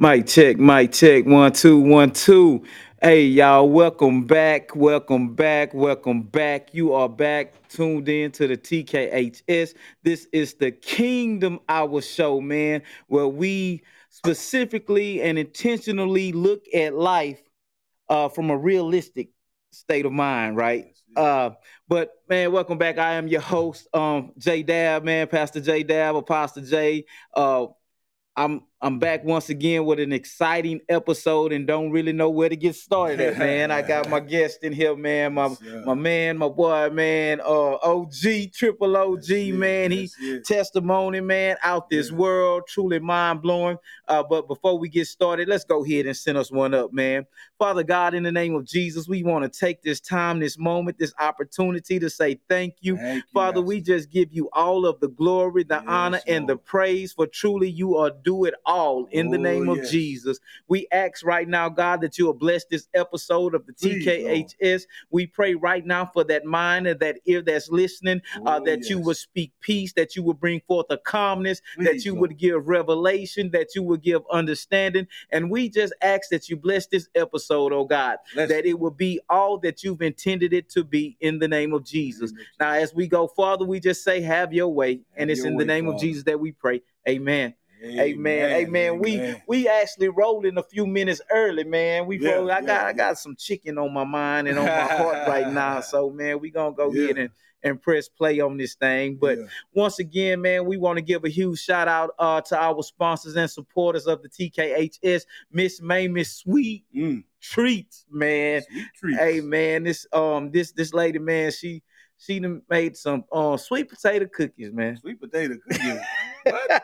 Mic check, mic check, one, two, one, two. Hey, y'all, welcome back, welcome back, welcome back. You are back tuned in to the TKHS. This is the Kingdom Hour Show, man, where we specifically and intentionally look at life uh, from a realistic state of mind, right? Uh, but man, welcome back. I am your host, um, J Dab, man, Pastor J Dab, Apostle J. Uh, I'm I'm back once again with an exciting episode and don't really know where to get started at, man. I got my guest in here, man. My Yes, my man, my boy, man, uh OG, triple OG, That's it, man. He testimony, man, out this Yeah. world, truly mind blowing. Uh, but before we get started, let's go ahead and send us one up, man. Father God, in the name of Jesus, we want to take this time, this moment, this opportunity to say thank you. Thank you, Father, we just give you all of the glory, the Yes, honor, and the praise, for truly you are do it all in the Oh, name of yes. Jesus. We ask right now, God, that you will bless this episode of the Please, TKHS. We pray right now for that mind and that ear that's listening, uh, Oh, that you yes. would speak peace, that you would bring forth a calmness, that you Lord. would give revelation, that you would give understanding. And we just ask that you bless this episode, oh God, Bless that it will be all that you've intended it to be in the name of Jesus. Name of Now, as we go farther, we just say, have your way. and Have it's in the way, name of Jesus that we pray. Amen. Amen. Amen. We amen. we actually rolling a few minutes early, man. We Yeah, roll, I yeah, got I got some chicken on my mind and on my heart right now. So man, we gonna go ahead Yeah. and, and press play on this thing. But Yeah. once again, man, we want to give a huge shout out uh, to our sponsors and supporters of the TKHS, Miss Mamie Sweet Mm, Treats, man. sweet treats. Hey man, this um this this lady, man, she she done made some uh, sweet potato cookies, man. Sweet potato cookies. What?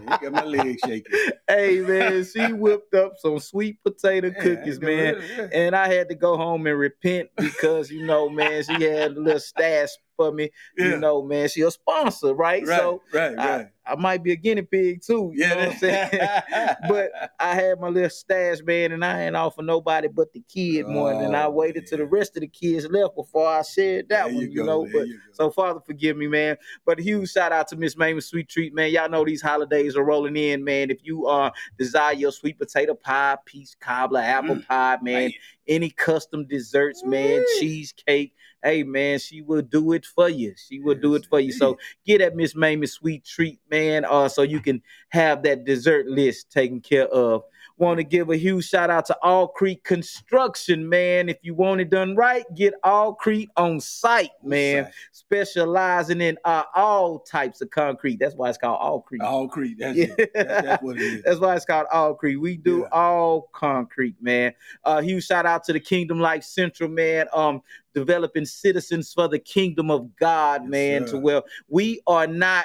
You got my legs shaking. hey man, she whipped up some sweet potato cookies, man. yeah. And I had to go home and repent because you know, man, she had a little stash for me. Yeah. You know, man, she a sponsor, right? right, So right, I, right. I might be a guinea pig too. You know what I'm saying? but I had my little stash, man, and I ain't offer nobody but the kid one. And I Oh, waited till the rest of the kids left before I shared that There one, you you, go, know. But you so Father, forgive me, man. But a huge shout out to Miss Mamie Sweet Treat, man. Y'all know these holidays are rolling in, man. If you uh desire your sweet potato pie, peach cobbler, apple Mm. pie, man, Man. Any custom desserts, man, cheesecake. Hey man, she will do it for you. She will do it for you. So get at Miss Mamie Sweet Treat, man, uh, so you can have that dessert list taken care of. Want to give a huge shout out to All Crete Construction, man. If you want it done right, get All Crete on site, man. What's Specializing in uh, all types of concrete. That's why it's called All Crete. All Crete. That's Yeah. it. That- that's what it is. That's why it's called All Crete. We do Yeah. all concrete, man. Uh, huge shout out to the Kingdom Life Central, man. Um, developing citizens for the kingdom of God, Yes, man. sir. To where we are not,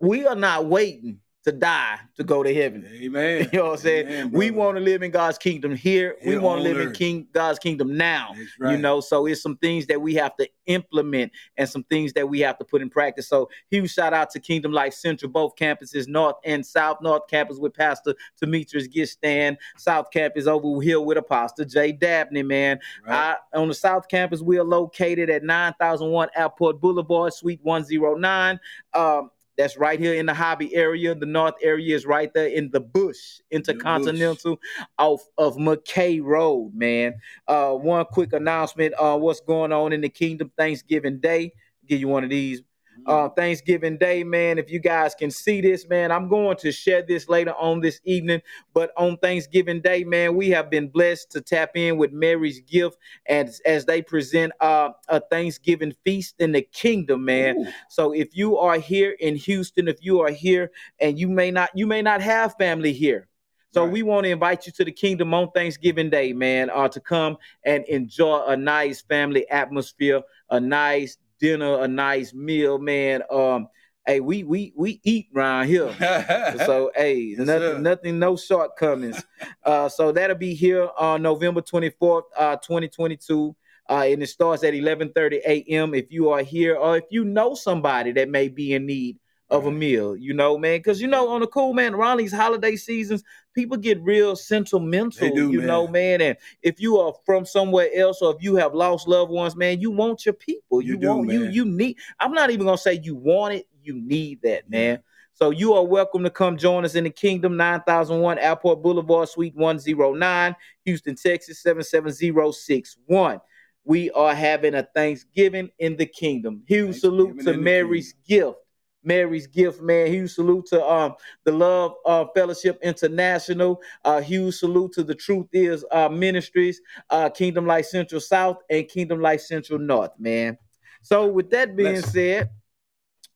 we are not waiting to die to go to heaven. Amen. You know what I'm saying? Amen, we want to live in God's kingdom here. we want to live in. King God's kingdom now. That's You know, so it's some things that we have to implement and some things that we have to put in practice. So huge shout out to Kingdom Life Central, both campuses, North and South. North campus with Pastor Demetrius Gistan. South campus over here with Apostle Jay Dabney, man. Right. I, on the South Campus, we are located at 9001 Airport Boulevard, Suite 109. Um, that's right here in the hobby area. The North area is right there in the bush, intercontinental off of McKay Road, man. Uh, one quick announcement: uh, what's going on in the Kingdom Thanksgiving Day? Give you one of these uh, Thanksgiving Day, man. If you guys can see this, man, I'm going to share this later on this evening. But on Thanksgiving Day, man, we have been blessed to tap in with Mary's gift as as they present uh, a Thanksgiving feast in the kingdom, man. Ooh. So if you are here in Houston, if you are here and you may not you may not have family here. So Right. we want to invite you to the kingdom on Thanksgiving Day, man, uh, to come and enjoy a nice family atmosphere, a nice dinner, a nice meal, man. Um, hey, we we we eat around here. So hey, Yes, nothing, sir. nothing, no shortcomings. uh, so that'll be here on November 24th, uh, 2022. Uh, and it starts at 11:30 a.m. If you are here, or if you know somebody that may be in need of a meal, you know, man, because you know, on the cool man, around these holiday seasons, people get real sentimental, do, you know, man. man. And if you are from somewhere else, or if you have lost loved ones, man, you want your people. You, You do, want you man. you need. I'm not even gonna say you want it, you need that, Yeah. man. So you are welcome to come join us in the Kingdom 9001 Airport Boulevard, Suite 109, Houston, Texas 77061. We are having a Thanksgiving in the Kingdom. Huge salute to Mary's gift. Mary's gift, man. Huge salute to um the Love uh, Fellowship International. Uh, huge salute to the Truth Is uh, Ministries, uh, Kingdom Life Central South, and Kingdom Life Central North, man. So with that being Bless. said,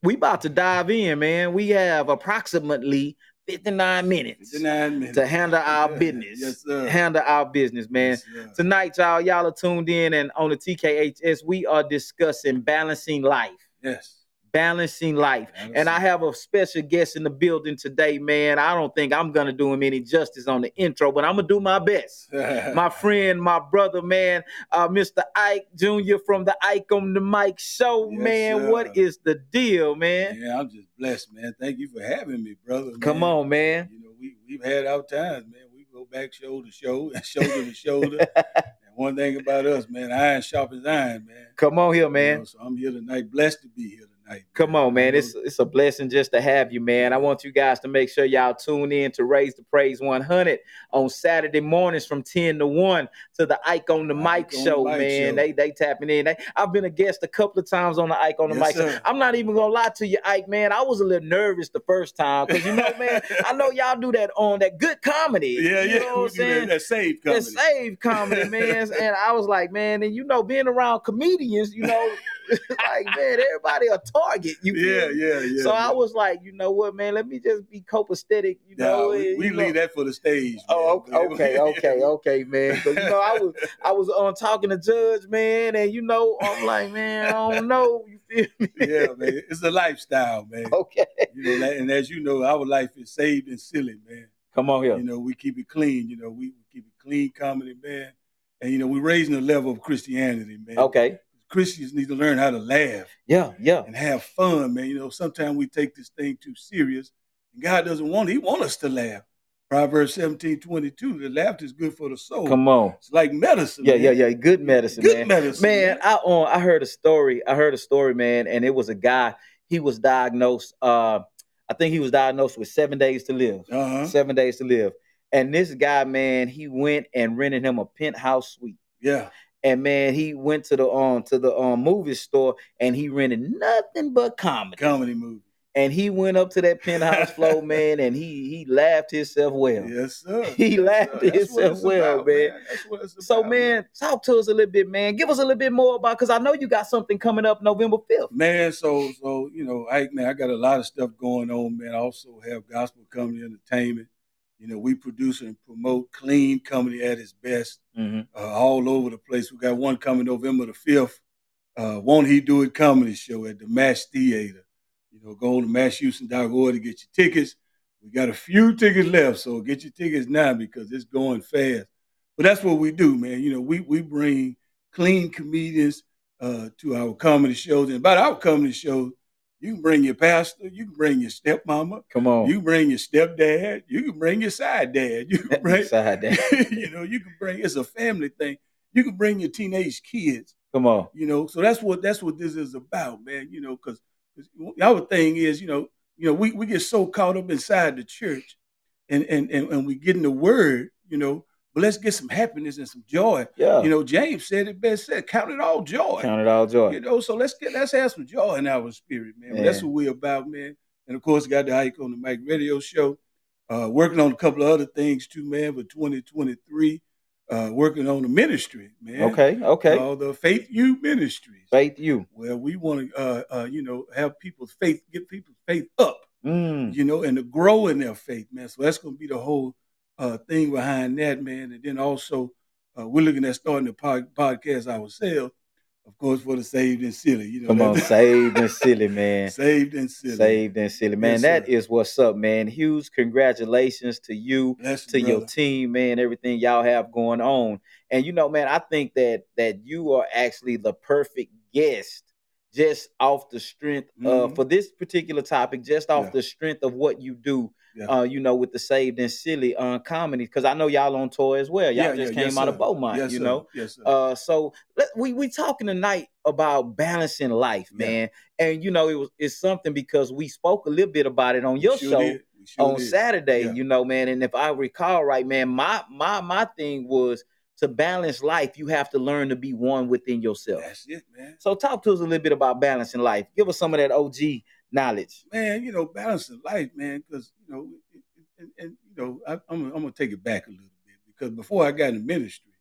we about to dive in, man. We have approximately 59 minutes 59 minutes. to handle our Yeah, business. Yes, sir. Handle our business, man. Yes. Tonight, y'all, y'all are tuned in, and on the TKHS, we are discussing balancing life. Yes. Balancing life. And I have a special guest in the building today, man. I don't think I'm gonna do him any justice on the intro, but I'm gonna do my best. My friend, my brother, man, uh, Mr. Ike Jr. from the Ike on the Mic show, Yes, man. sir. What is the deal, man? Yeah, I'm just blessed, man. Thank you for having me, brother. Come on, man. You know, we we've had our times, man. We go back shoulder to shoulder, and shoulder to shoulder. and one thing about us, man, iron sharpens iron, man. Come on here, You man. know, so I'm here tonight, blessed to be here tonight. Come on, man. It's it's a blessing just to have you, man. I want you guys to make sure y'all tune in to Raise the Praise 100 on Saturday mornings from 10 to 1 to the Ike on the Mic the show, Mic man. show. They they tapping in. They, I've been a guest a couple of times on the Ike on the Yes, Mic sir. I'm not even gonna lie to you, Ike, man. I was a little nervous the first time because you know, man, I know y'all do that on that good comedy. yeah, you yeah. know what I'm that, saying? that save That comedy. save comedy, man. and I was like, man, and you know, being around comedians, you know, like, man, everybody a target. You yeah, yeah, yeah. so I was like, you know what, man? Let me just be copacetic. You Nah, know, we, and, we you know- leave that for the stage. Oh, man. okay, okay, okay, man. man. 'Cause, you know, I was I was on talking to Judge, man, and you know, I'm like, man, I don't know. You feel me? yeah, man. It's a lifestyle, man. Okay. You know, and as you know, our life is saved and silly, man. Come on here. You know, we keep it clean. You know, we, we keep it clean comedy, man. And you know, we're raising the level of Christianity, man. Okay. Christians need to learn how to laugh Yeah, yeah. and have fun, man. You know, sometimes we take this thing too serious, and God doesn't want. He want us to laugh. Proverbs 17, 22, the laughter is good for the soul. Come on. It's like medicine. Yeah, man. yeah, yeah. Good medicine, Good man. medicine, man, I um, I heard a story. I heard a story, man, and it was a guy. He was diagnosed. Uh, I think he was diagnosed with seven days to live. Uh-huh. Seven days to live. And this guy, man, he went and rented him a penthouse suite. Yeah. And man, he went to the um to the um movie store and he rented nothing but comedy. Comedy movie. And he went up to that penthouse floor, man, and he he laughed himself well. Yes, sir. He Yes, laughed sir. Himself well, about, man. It's So, about, man, talk to us a little bit, man. Give us a little bit more about because I know you got something coming up November 5th. Man, so so you know, I man, I got a lot of stuff going on, man. I also have gospel comedy entertainment. You know, we produce and promote clean comedy at its best Mm-hmm. uh, all over the place. We got one coming November the fifth. Uh, Won't He Do It comedy show at the Match Theater. You know, go to matchouston.org to get your tickets. We got a few tickets left, so get your tickets now because it's going fast. But that's what we do, man. You know, we we bring clean comedians uh, to our comedy shows. And about our comedy shows, you can bring your pastor, you can bring your stepmama, Come on. you can bring your stepdad, you can bring your side dad, you can bring Side dad. you know, you can bring it's a family thing. You can bring your teenage kids, Come on. you know. So that's what that's what this is about, man. You know, because our thing is, you know, you know, we, we get so caught up inside the church, and and and, and we get in the word, you know. But let's get some happiness and some joy. Yeah. You know, James said it best. Said, "Count it all joy." Count it all joy. You know, so let's get let's have some joy in our spirit, man. That's what we're about, man. And of course, got the Ike on the Mic radio show. Uh, working on a couple of other things too, man. For 2023, uh, working on the ministry, man. Okay. Okay. All the Faith You Ministries. Faith you. Well, we want to, uh, uh, you know, have people's faith, get people's faith up, Mm. you know, and to grow in their faith, man. So that's going to be the whole uh, thing behind that, man. And then also, uh, we're looking at starting the pod- podcast ourselves, of course, for the saved and silly. You know, Come on. Saved and silly, man. saved and silly. Saved and silly, man. Yes, That sir. is what's up, man. Huge congratulations to you, Bless to you, your team, man. Everything y'all have going on, and you know, man, I think that that you are actually the perfect guest just off the strength uh Mhm. for this particular topic, just off Yeah. the strength of what you do. Yeah. Uh, you know, with the saved and silly uh comedy, because I know y'all on tour as well. Y'all Yeah, just came yes, out of. Beaumont, Yes, you sir. know. Yes, sir. Uh, so let, we we talking tonight about balancing life, man. And you know, it was it's something because we spoke a little bit about it on your sure show sure on did. Saturday, you know, man. And if I recall right, man, my my my thing was to balance life, you have to learn to be one within yourself. That's it, man. So talk to us a little bit about balancing life. Give us some of that OG knowledge. man, you know, balancing life, man, because you know, and, and, you know, I, I'm, I'm gonna take it back a little bit because before I got in ministry,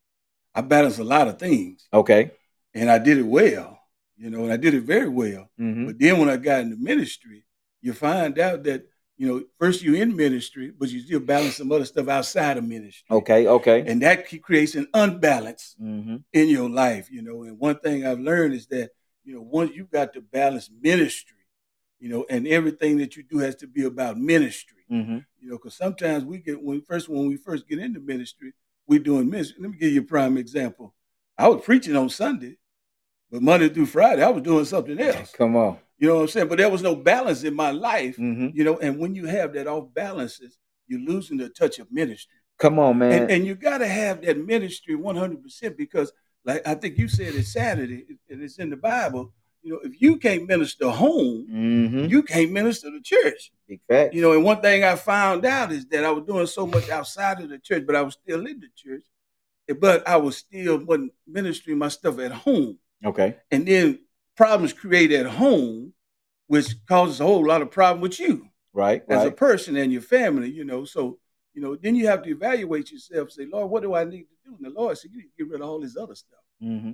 I balanced a lot of things, Okay. and I did it well, you know, and I did it very well. Mm-hmm. But then when I got into ministry, you find out that you know, first you're in ministry, but you still balance some other stuff outside of ministry, Okay. Okay. and that creates an unbalance Mm-hmm. in your life, you know. And one thing I've learned is that, you know, once you've got to balance ministry, you know, and everything that you do has to be about ministry, Mm-hmm. you know, because sometimes we get when first when we first get into ministry, we're doing ministry. Let me give you a prime example. I was preaching on Sunday, but Monday through Friday, I was doing something else. Come on. You know what I'm saying? But there was no balance in my life, Mm-hmm. you know, and when you have that off balances, you're losing the touch of ministry. Come on, man. And, and you got to have that ministry 100% because, like I think you said it's Saturday, and it's in the Bible. You know, if you can't minister home, mm-hmm. you can't minister the church. Big fact. You know, and one thing I found out is that I was doing so much outside of the church, but I was still in the church. But I was still wasn't ministering my stuff at home. Okay. And then problems create at home, which causes a whole lot of problem with you Right. as a person and your family, you know. So, you know, then you have to evaluate yourself, say, Lord, what do I need to do? And the Lord said, You need to get rid of all this other stuff. hmm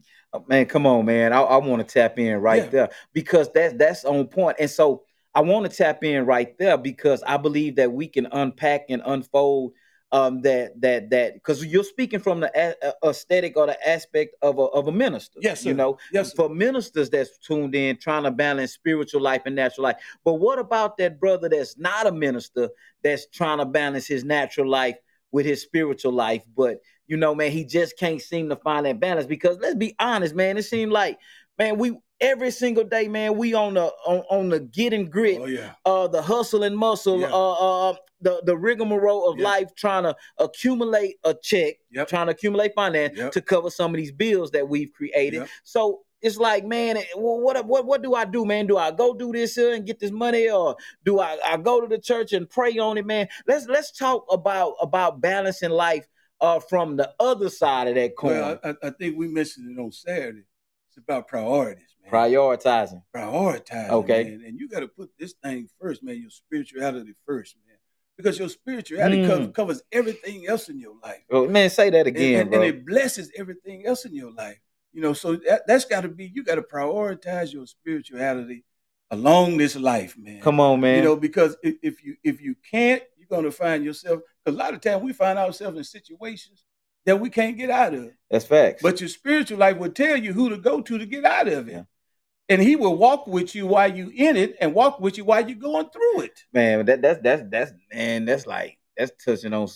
man, come on, man. I, I want to tap in right Yeah. there because that's that's on point. And so I want to tap in right there because I believe that we can unpack and unfold um that that that because you're speaking from the a- aesthetic or the aspect of a of a minister. Yes, you know, Yes, sir. for ministers that's tuned in trying to balance spiritual life and natural life. But what about that brother that's not a minister that's trying to balance his natural life with his spiritual life? But you know, man, he just can't seem to find that balance because let's be honest, man, it seems like, man, we every single day, man, we on the on, on the get and grit, Oh, yeah. uh, the hustle and muscle, Yeah. uh, uh, the the rigmarole of life, trying to accumulate a check, Yep. trying to accumulate finance Yep. to cover some of these bills that we've created. So it's like, man, what what what do I do, man? Do I go do this here and get this money, or do I, I go to the church and pray on it, man? Let's let's talk about about balancing life uh from the other side of that coin, Well, I, I- I think we mentioned it on Saturday. It's about priorities, man. prioritizing. Prioritizing. Okay. Man. And you got to put this thing first, man, your spirituality first, man. Because your spirituality Mm. covers, covers everything else in your life. Oh, man, say that again, and, bro. and it blesses everything else in your life. You know, so that, that's got to be, you got to prioritize your spirituality along this life, man. Come on, man. You know, because if, if you if you can't, you're gonna find yourself. Because a lot of times we find ourselves in situations that we can't get out of. That's facts. But your spiritual life will tell you who to go to to get out of it. And he will walk with you while you in it and walk with you while you're going through it. man, that that's that's that's man, that's like that's touching on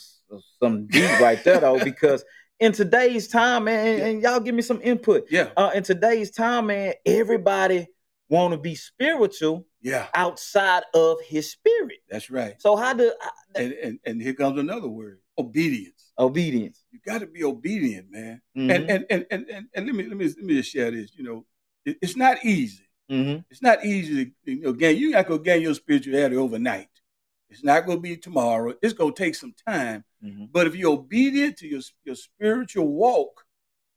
some deep right there though, because in today's time, man, and, and y'all give me some input. Yeah. Uh, in today's time, man, everybody want to be spiritual Yeah. outside of his spirit. That's right. So how do I- And and, and here comes another word. Obedience. obedience? You got to be obedient, man. Mhm, And, and and and and and let me let me let me just share this. You know, it- it's not easy. mhm. It's not easy to you know gain. You not gonna gain your spirituality overnight. It's not gonna be tomorrow. It's gonna take some time. Mhm. But if you're obedient to your your spiritual walk,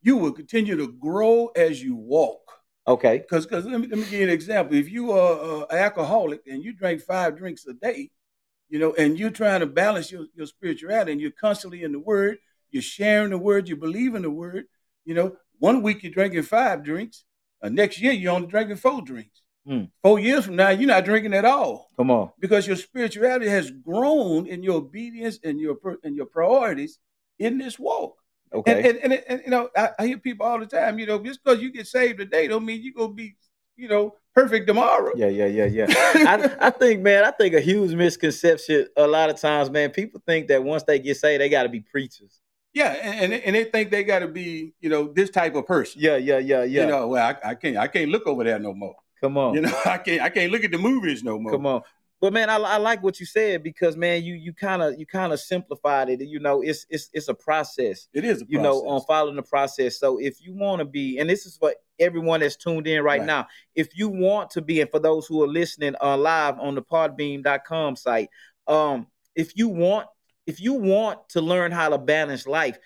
you will continue to grow as you walk. Okay. Because because let me let me give you an example. If you are an alcoholic and you drink five drinks a day, you know, and you're trying to balance your, your spirituality and you're constantly in the word, you're sharing the word, you believe in the word, you know, one week you're drinking five drinks, uh, next year you're only drinking four drinks. Hmm. Four years from now, you're not drinking at all Come on. because your spirituality has grown in your obedience and your and your priorities in this walk. Okay. And, and, and, and, you know, I, I hear people all the time, you know, just because you get saved today don't mean you're gonna be, you know, perfect tomorrow. yeah, yeah, yeah, yeah. I, I think, man, I think a huge misconception a lot of times, man, people think that once they get saved, they got to be preachers. Yeah, and, and, and they think they gotta be, you know, this type of person. Yeah, yeah, yeah, yeah. You know, well, I, I can't I can't look over there no more. Come on. You know, I can't I can't look at the movies no more. Come on. But man, I, I like what you said because man, you you kind of you kind of simplified it. You know, it's it's it's a process. It is a You know, on following the process. So if you want to be, and this is for everyone that's tuned in right, Right. now, if you want to be, and for those who are listening uh, live on the Podbean.com site, um, if you want if you want to learn how to balance life,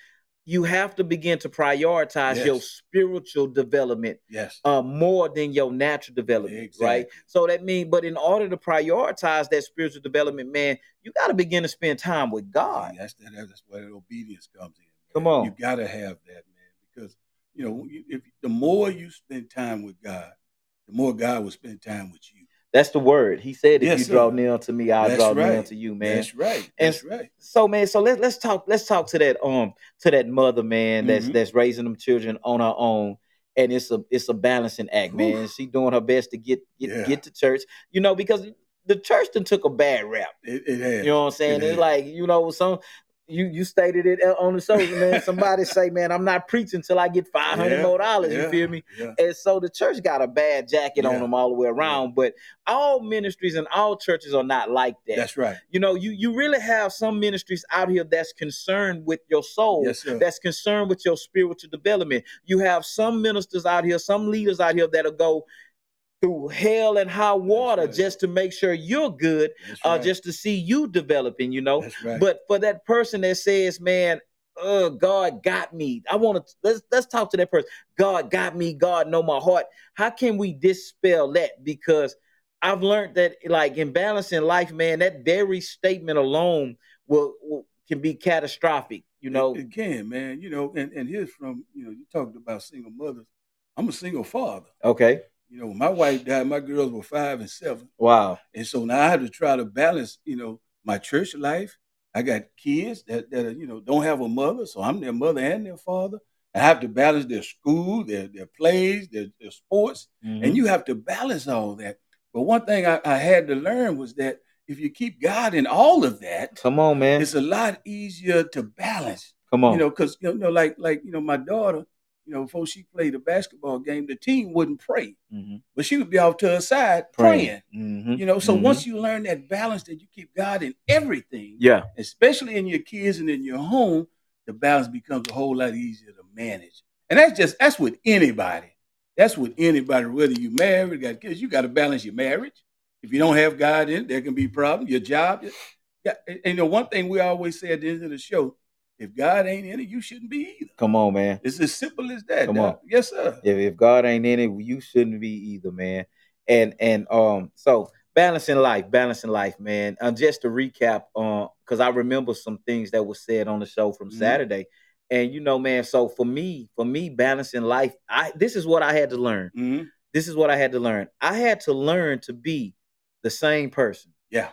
you have to begin to prioritize your spiritual development yes. uh, more than your natural development, right? So that means, but in order to prioritize that spiritual development, man, you got to begin to spend time with God. That's that, that's where that obedience comes in. man. Come on. You gotta have that, man, because you know if the more you spend time with God, the more God will spend time with you. That's the word. He said, "If Yes, you sir. draw near to me, I'll That's draw near to you, man." That's right. And- That's right. So, man, so let's let's talk let's talk to that um to that mother, man, that's Mhm. that's raising them children on her own. And it's a it's a balancing act, man. Oof. She doing her best to get get Yeah. get to church, you know, because the church then took a bad rap. It, it has. You know what I'm saying? It It's has. like, you know, some you you stated it uh, on the show, man. Somebody say, man, I'm not preaching till I get five hundred Yeah, more dollars. You yeah, feel me? Yeah. And so the church got a bad jacket on them all the way around. But all ministries and all churches are not like that. That's right. you know, you you really have some ministries out here that's concerned with your soul. Yes, sir. That's concerned with your spiritual development. You have some ministers out here, some leaders out here that'll go through hell and high water right. just to make sure you're good, That's uh, just to see you developing, you know. Right. But for that person that says, "Man, uh, God got me," I want to let's let's talk to that person. God got me. God know my heart. How can we dispel that? Because I've learned that, like in balancing life, man, that very statement alone will, will can be catastrophic. You know, it, it can, man. You know, and, and here's from, you know, you talked about single mothers. I'm a single father. okay, You know, when my wife died, my girls were five and seven. wow, And so now I have to try to balance, you know, my church life. I got kids that, that are, you know, don't have a mother, so I'm their mother and their father. I have to balance their school, their their plays, their, their sports, Mhm. and you have to balance all that. But one thing I, I had to learn was that if you keep God in all of that, come on, man, it's a lot easier to balance. come on, You know, because you know, like like you know, my daughter, you know, before she played a basketball game, the team wouldn't pray, Mhm. but she would be off to her side praying. Mhm. You know, so Mhm. once you learn that balance, that you keep God in everything, yeah, especially in your kids and in your home, the balance becomes a whole lot easier to manage. And that's just that's with anybody. That's with anybody, whether you married, got kids, you got to balance your marriage. If you don't have God in, there can be problems. Your job, yeah. And, the one thing we always say at the end of the show: if God ain't in it, you shouldn't be either. come on, man. It's as simple as that. Come on, Yes, sir. If, if God ain't in it, you shouldn't be either, man. And and um, so balancing life, balancing life, man. Uh, just to recap, uh, because I remember some things that was said on the show from Mhm. Saturday, and you know, man. So for me, for me, balancing life, I this is what I had to learn. hmm This is what I had to learn. I had to learn to be the same person Yeah,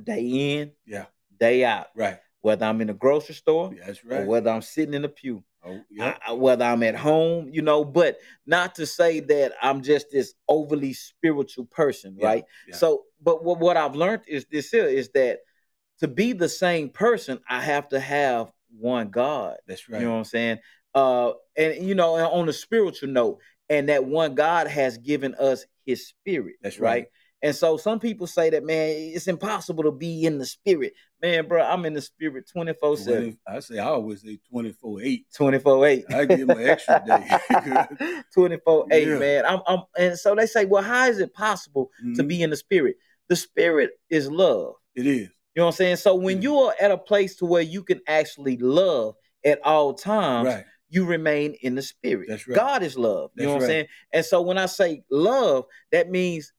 day in, yeah, day out. right. Whether I'm in a grocery store that's or right. whether I'm sitting in a pew. Oh, yeah. I- whether I'm at home, you know, but not to say that I'm just this overly spiritual person, Yeah, right? yeah. So, but what, what I've learned is this here is that to be the same person, I have to have one God. That's right. You know what I'm saying? Uh, and you know, on a spiritual note, and that one God has given us His Spirit. That's right. right. And so some people say that, man, it's impossible to be in the Spirit. Man, bro, I'm in the Spirit 24 7, I say I always say 24 8. 24 8. I give 'em an extra day. 24 8, Yeah. man. I'm, I'm, and so they say, well, how is it possible to Mhm. be in the Spirit? The Spirit is love. It is. You know what I'm saying? So when you are at a place to where you can actually love at all times, Right. you remain in the spirit. That's right. God is love. You know That's what I'm saying? And so when I say love, that means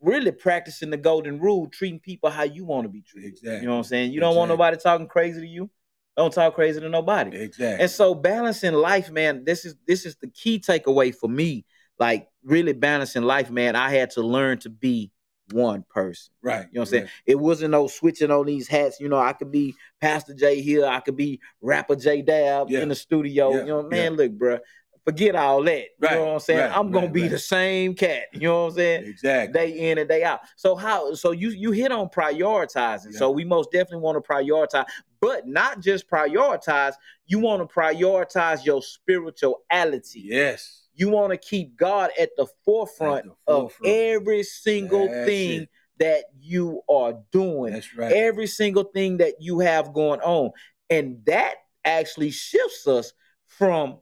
really practicing the golden rule, treating people how you want to be treated. Exactly. You know what I'm saying? You don't want nobody talking crazy to you. Don't talk crazy to nobody. Exactly. And so balancing life, man, this is this is the key takeaway for me. Like really balancing life, man. I had to learn to be one person. right. You know what I'm saying? It wasn't no switching on these hats. You know, I could be Pastor J here, I could be rapper J Dab Yeah. in the studio. Yeah. You know, Yeah. man, look, bruh, forget all that. You Right. know what I'm saying? Right. I'm gonna Right. be the same cat. You know what I'm saying? Exactly. Day in and day out. So how? So you you hit on prioritizing. Yeah. So we most definitely want to prioritize, but not just prioritize. You want to prioritize your spirituality. yes. You want to keep God at the forefront, the of every single That's thing it. that you are doing, That's right. every single thing that you have going on. And that actually shifts us from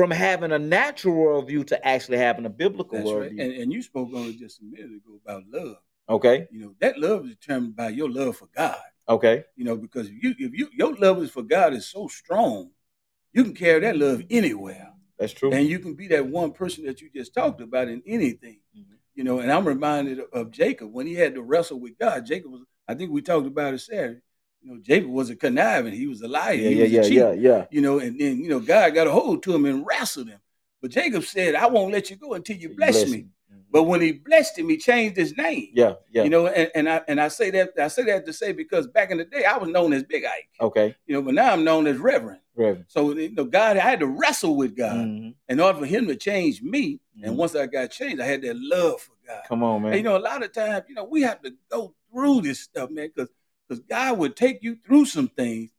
from having a natural worldview to actually having a biblical That's right. worldview. And, and you spoke on it just a minute ago about love. okay, You know, that love is determined by your love for God. okay, You know, because if you if you your love is for God is so strong, you can carry that love anywhere. that's true. And you can be that one person that you just talked about in anything. Mhm. You know, and I'm reminded of, of Jacob when he had to wrestle with God. Jacob was, I think we talked about it Saturday. You know, Jacob was a conniving, he was a liar, yeah, he yeah, was yeah, a cheat. yeah, yeah. You know, and then you know, God got a hold to him and wrestled him. But Jacob said, I won't let you go until you bless, me. Mhm. But when he blessed him, he changed his name. yeah, yeah. You know, and, and I and I say that I say that to say because back in the day I was known as Big Ike. okay, You know, but now I'm known as Reverend. Reverend. So you know, God, I had to wrestle with God Mhm. in order for Him to change me. And Mhm. once I got changed, I had that love for God. Come on, man. And, you know, a lot of times, you know, we have to go through this stuff, man, because because God would take you through some things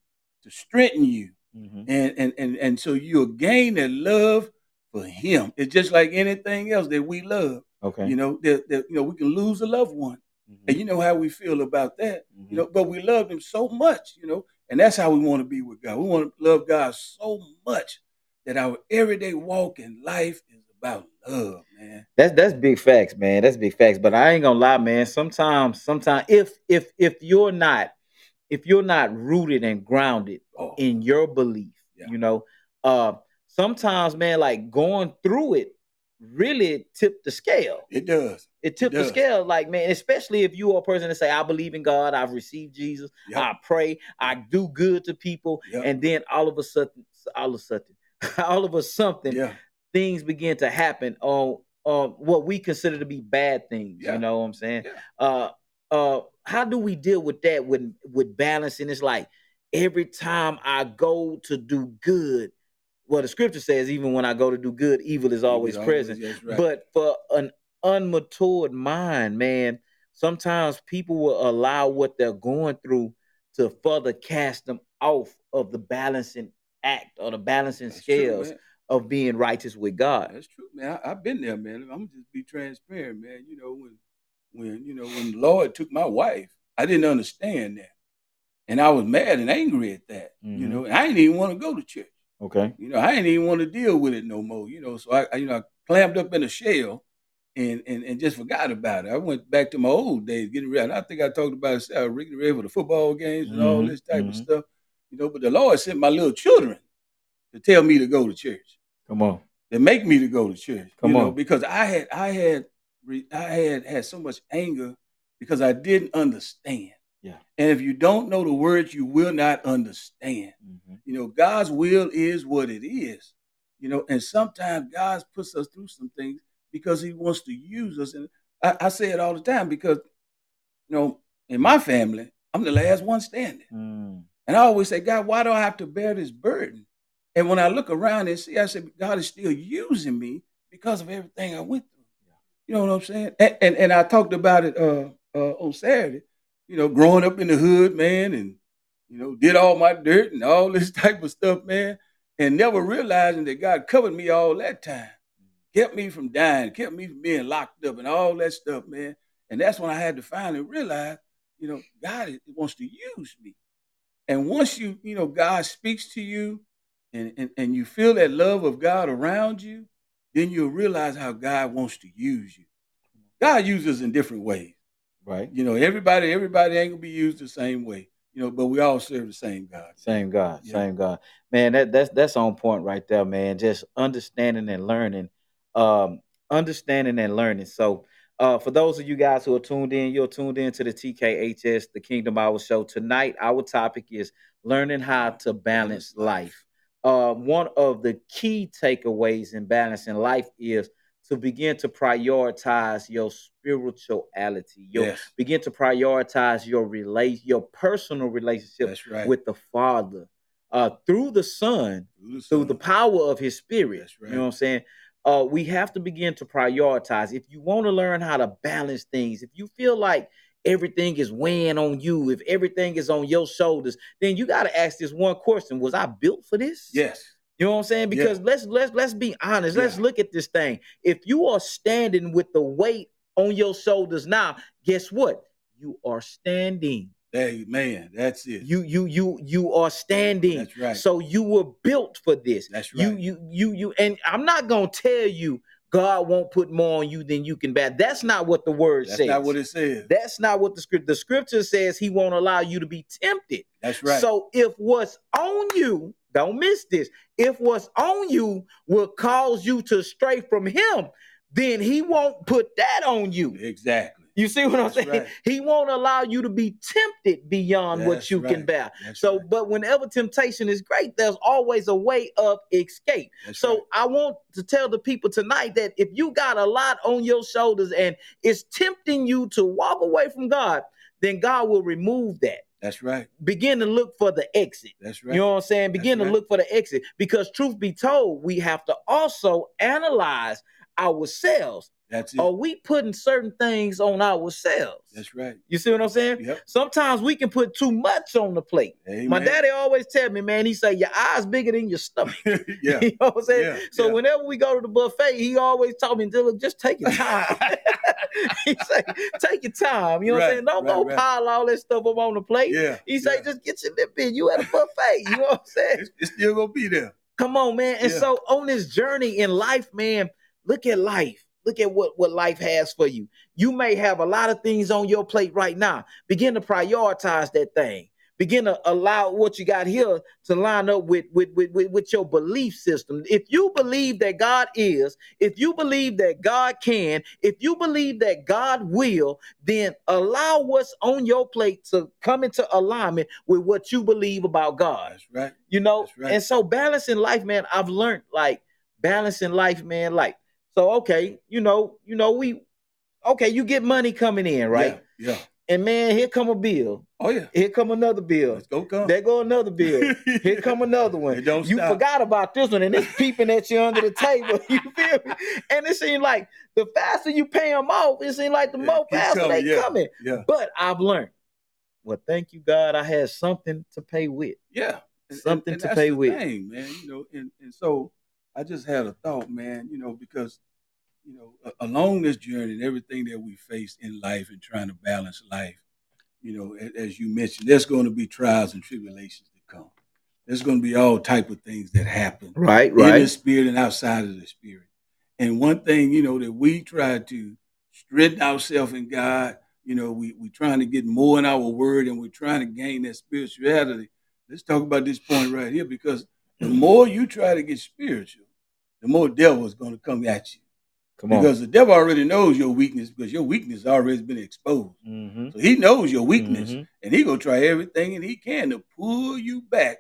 to strengthen you, Mhm. and and and and so you'll gain that love for Him. It's just like anything else that we love. Okay. You know, that, that you know we can lose a loved one, Mhm. and you know how we feel about that. Mhm. You know, but we love Him so much, you know, and that's how we want to be with God. We want to love God so much that our everyday walk in life is about love, man. That's that's big facts, man. That's big facts. But I ain't gonna lie, man. Sometimes, sometimes if if if you're not if you're not rooted and grounded Oh, in your belief, Yeah. you know, uh sometimes, man, like going through it really tip the scale. it does. It tipped the does. scale, like man, especially if you are a person that say, I believe in God, I've received Jesus, Yep. I pray, I do good to people, Yep. and then all of a sudden, all of a sudden, all of a something, yeah. things begin to happen on on what we consider to be bad things. Yeah. You know what I'm saying? Yeah. Uh uh how do we deal with that with with balancing? It's like every time I go to do good, well, the scripture says even when I go to do good, evil is always present. right. But for an unmatured mind, man, sometimes people will allow what they're going through to further cast them off of the balancing act or the balancing That's scales man. Of being righteous with God. That's true, man. I, I've been there, man. I'm just be transparent, man. You know, when when you know when the Lord took my wife, I didn't understand that. And I was mad and angry at that. You Mhm. know, and I didn't even want to go to church. Okay. You know, I didn't even want to deal with it no more. You know, so I, I you know, I clammed up in a shell and, and and just forgot about it. I went back to my old days, getting ready. I think I talked about it, uh, getting ready for the football games and all Mhm, this type of mhm. stuff. You know, but the Lord sent my little children to tell me to go to church Come on. that make me to go to church. Come you know, on. because I had I had I had had so much anger because I didn't understand. Yeah. And if you don't know the words, you will not understand. Mhm. You know, God's will is what it is. You know, and sometimes God puts us through some things because He wants to use us. And I, I say it all the time because, you know, in my family, I'm the last one standing. Mm. And I always say, God, why do I have to bear this burden? And when I look around and see, I said, God is still using me because of everything I went through. You know what I'm saying? And and, and I talked about it uh, uh, on Saturday. You know, growing up in the hood, man, and you know, did all my dirt and all this type of stuff, man, and never realizing that God covered me all that time, kept me from dying, kept me from being locked up, and all that stuff, man. And that's when I had to finally realize, you know, God wants to use me. And once you, you know, God speaks to you and, and, and you feel that love of God around you, then you'll realize how God wants to use you. God uses us in different ways. Right. You know, everybody, everybody ain't gonna be used the same way, you know, but we all serve the same God. Same God. Yeah. Same God. Man, that that's that's on point right there, man. Just understanding and learning. Um, understanding and learning. So uh, for those of you guys who are tuned in, you're tuned in to the TKHS, the Kingdom Hour Show. Tonight, our topic is learning how to balance life. Uh, one of the key takeaways in balancing life is to begin to prioritize your spirituality, your Yes, begin to prioritize your relate your personal relationship right. with the Father uh, through the Son, Through the through the power of His Spirit. That's You know what I'm saying? Uh, we have to begin to prioritize. If you want to learn how to balance things, if you feel like everything is weighing on you, if everything is on your shoulders, then you got to ask this one question: Was I built for this? Yes, You know what I'm saying? Yeah. Because let's let's let's be honest. Let's Yeah. look at this thing. If you are standing with the weight on your shoulders now, guess what? You are standing. Hey, man, that's it. You you you you are standing. That's right. So you were built for this. That's right. You you you you and I'm not gonna tell you God won't put more on you than you can bear. That's not what the word That's says. That's not what it says. That's not what the script. The scripture says He won't allow you to be tempted. That's right. So if what's on you, don't miss this. If what's on you will cause you to stray from Him, then He won't put that on you. exactly. You see what I'm saying? right. He won't allow you to be tempted beyond what That's you can bear. That's So, right. but whenever temptation is great, there's always a way of escape. That's So right. I want to tell the people tonight that if you got a lot on your shoulders and it's tempting you to walk away from God, then God will remove that. that's right. Begin to look for the exit. That's right. You know what I'm saying? Begin right. to look for the exit because truth be told, we have to also analyze ourselves. that's it. Are we putting certain things on ourselves? That's right. You see what I'm saying? Yep. Sometimes we can put too much on the plate. Amen. My daddy always tell me, man, he say your eyes bigger than your stomach. yeah. you know what I'm saying? Yeah, so yeah. whenever we go to the buffet, he always taught me, Dylan, just take your time. he say, take your time. You know what I'm saying? Don't right, go right. pile all that stuff up on the plate. Yeah. He say, yeah. just get your lip in. You at a buffet. You know what I'm saying? it's, it's still gonna be there. Come on, man. And so on this journey in life, man, look at life. Look at what, what life has for you. You may have a lot of things on your plate right now. Begin to prioritize that thing. Begin to allow what you got here to line up with, with, with, with, with your belief system. If you believe that God is, if you believe that God can, if you believe that God will, then allow what's on your plate to come into alignment with what you believe about God That's right. you know right. and so balancing life man i've learned like balancing life man like so okay you know you know we okay you get money coming in right Yeah. yeah. and man here come a bill Oh yeah. here come another bill Let's go come. there go another bill here come another one It don't you stop. forgot about this one and it's peeping at you under the table you feel me and it seems like the faster you pay them off it seems like the Yeah, more faster coming, they yeah. coming Yeah. but i've learned well thank you god i had something to pay with Yeah. And- and- Something and to pay with. thing, man. You know, and, and so I just had a thought, man, you know, because, you know, along this journey and everything that we face in life and trying to balance life, you know, a- as you mentioned, there's going to be trials and tribulations that come. There's going to be all type of things that happen right in the spirit and outside of the spirit. And one thing, you know, that we try to strengthen ourselves in God, you know, we we trying to get more in our word and we're trying to gain that spirituality. Let's talk about this point right here because the more you try to get spiritual, the more devil is going to come at you. come on Because the devil already knows your weakness because your weakness already been exposed. mm-hmm. So he knows your weakness Mhm. and he gonna try everything and he can to pull you back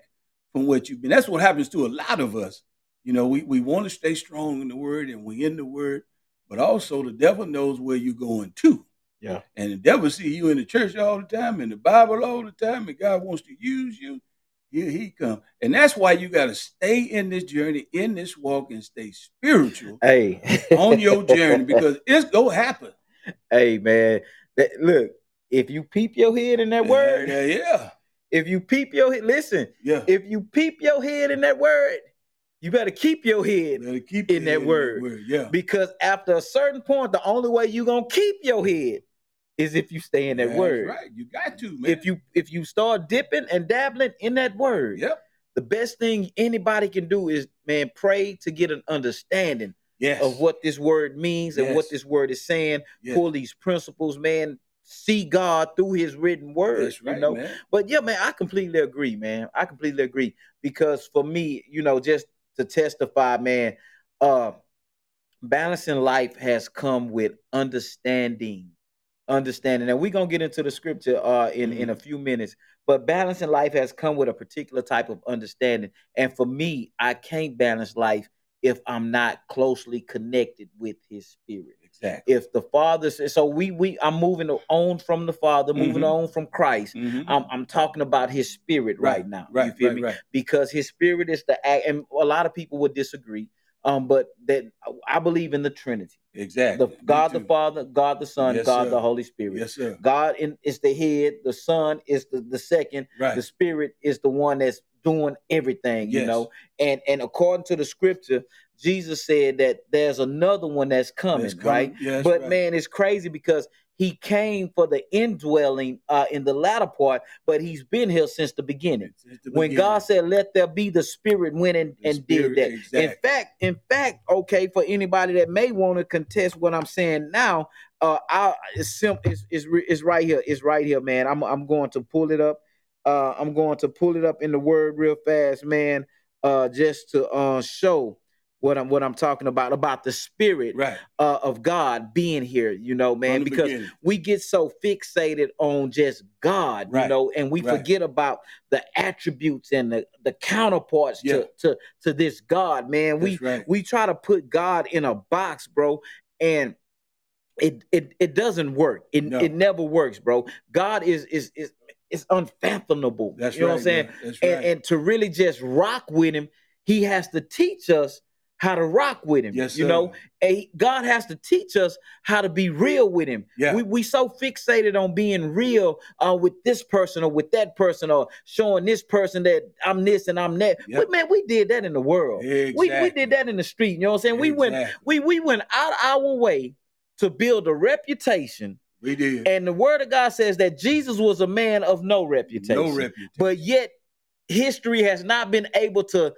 from what you've been. That's what happens to a lot of us. You know, we, we want to stay strong in the word and we in the word, but also the devil knows where you're going to. Yeah. And the devil see you in the church all the time, in the Bible all the time, and God wants to use you. Here he come. And that's why you got to stay in this journey, in this walk, and stay spiritual Hey, on your journey because it's gonna happen. hey, man. That, look, if you peep your head in that word, Yeah, yeah, if you peep your head, listen. yeah. If you peep your head in that word, you better keep your head keep in that head word. Yeah. because after a certain point, the only way you're gonna keep your head is if you stay in that That's word. Right. You got to, man. If you if you start dipping and dabbling in that word, Yep. the best thing anybody can do is man pray to get an understanding Yes. of what this word means and what this word is saying. Yes. Pull these principles, man. See God through His written word. That's right, you know, man. but yeah, man, I completely agree, man. I completely agree because for me, you know, just to testify, man, uh, balancing life has come with understanding, understanding. And we're gonna get into the scripture uh in in a few minutes. But balancing life has come with a particular type of understanding. And for me, I can't balance life if I'm not closely connected with His Spirit Exactly. if the father says so we we i'm moving on from the father moving Mhm. on from christ Mhm. I'm, I'm talking about his spirit right, now Right. you feel right, me right. because his spirit is the act and a lot of people would disagree um but that i believe in the trinity Exactly. the god the father god the son Yes, god sir. the holy spirit Yes, sir. god in, is the head the son is the, the second Right. the spirit is the one that's doing everything, you know. And and according to the scripture, Jesus said that there's another one that's coming, That's right? coming. Yeah, that's but right. man, it's crazy because he came for the indwelling uh, in the latter part, but he's been here since the beginning. Since the When beginning. God said, "Let there be," the Spirit went and, and Spirit, did that. In fact, in fact, okay, for anybody that may want to contest what I'm saying now, uh, I it's simple. It's, it's it's right here. It's right here, man. I'm I'm going to pull it up. Uh, I'm going to pull it up in the word real fast, man. Uh, just to uh show what I'm what I'm talking about about the Spirit right, uh, of God being here. You know, man, because beginning. we get so fixated on just God, you know, and we right. forget about the attributes and the, the counterparts Yeah. to, to to this God, man. We That's right. we try to put God in a box, bro, and it it it doesn't work. It No. it never works, bro. God is is is is unfathomable. That's you know what I'm saying? And, and to really just rock with him, he has to teach us how to rock with him. yes, you sir. know, and God has to teach us how to be real with him. Yeah. We we so fixated on being real uh, with this person or with that person or showing this person that I'm this and I'm that. Yep. But man, we did that in the world. exactly. We we did that in the street. You know what I'm saying? We went we we went out our way to build a reputation. We did. And the word of God says that Jesus was a man of no reputation. No reputation. But yet history has not been able to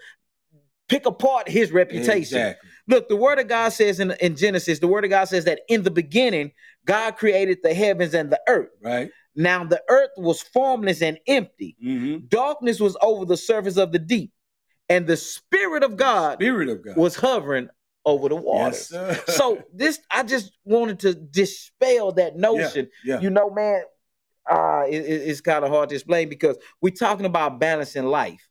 pick apart his reputation. Exactly. Look, the word of God says in, in Genesis, the word of God says that in the beginning, God created the heavens and the earth. Right. Now the earth was formless and empty. Mm-hmm. Darkness was over the surface of the deep. And the spirit of God Spirit of God. was hovering over the water. Yes, so this I just wanted to dispel that notion. yeah. You know, man, uh, it- it's kind of hard to explain because we're talking about balancing life.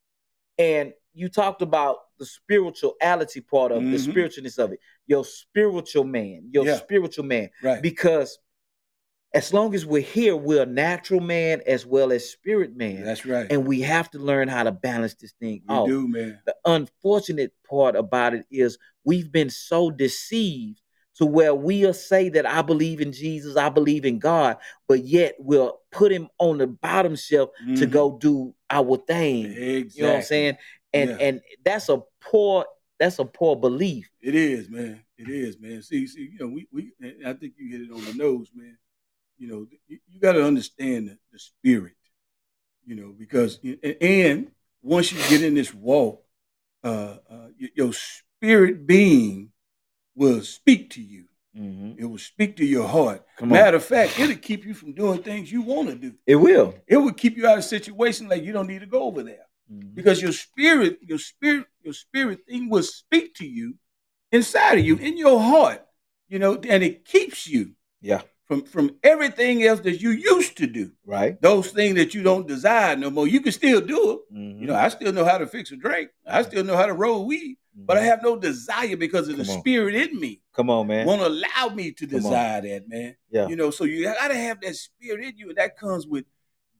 And you talked about the spirituality part of the Mhm. spiritualness of it. Your spiritual man, your Yeah. spiritual man. right. Because as long as we're here, we're a natural man as well as spirit man. That's right. And we have to learn how to balance this thing we out do, man. the unfortunate part about it is we've been so deceived to where we'll say that I believe in Jesus, I believe in God, but yet we'll put him on the bottom shelf to Mhm. go do our thing. Exactly. You know what I'm saying? And Yeah. and that's a poor that's a poor belief. It is, man. It is, man. See, see, you know, we, we I think you hit it on the nose, man. You know, you, you got to understand the, the spirit, you know, because and, and once you get in this walk, uh, uh, your spirit being will speak to you. It will speak to your heart. Come on. Matter of fact, it'll keep you from doing things you want to do. It will. It will keep you out of situations like you don't need to go over there Mm-hmm. because your spirit, your spirit, your spirit thing will speak to you inside of you, mm-hmm. in your heart, you know, and it keeps you Yeah. from from everything else that you used to do. Right? Those things that you don't desire no more, you can still do it. Mm-hmm. You know, I still know how to fix a drink. I mm-hmm. still know how to roll weed, but I have no desire because of the on. spirit in me. come on, man. Won't allow me to Come on. desire that, man. Yeah. You know, so you gotta have that spirit in you, and that comes with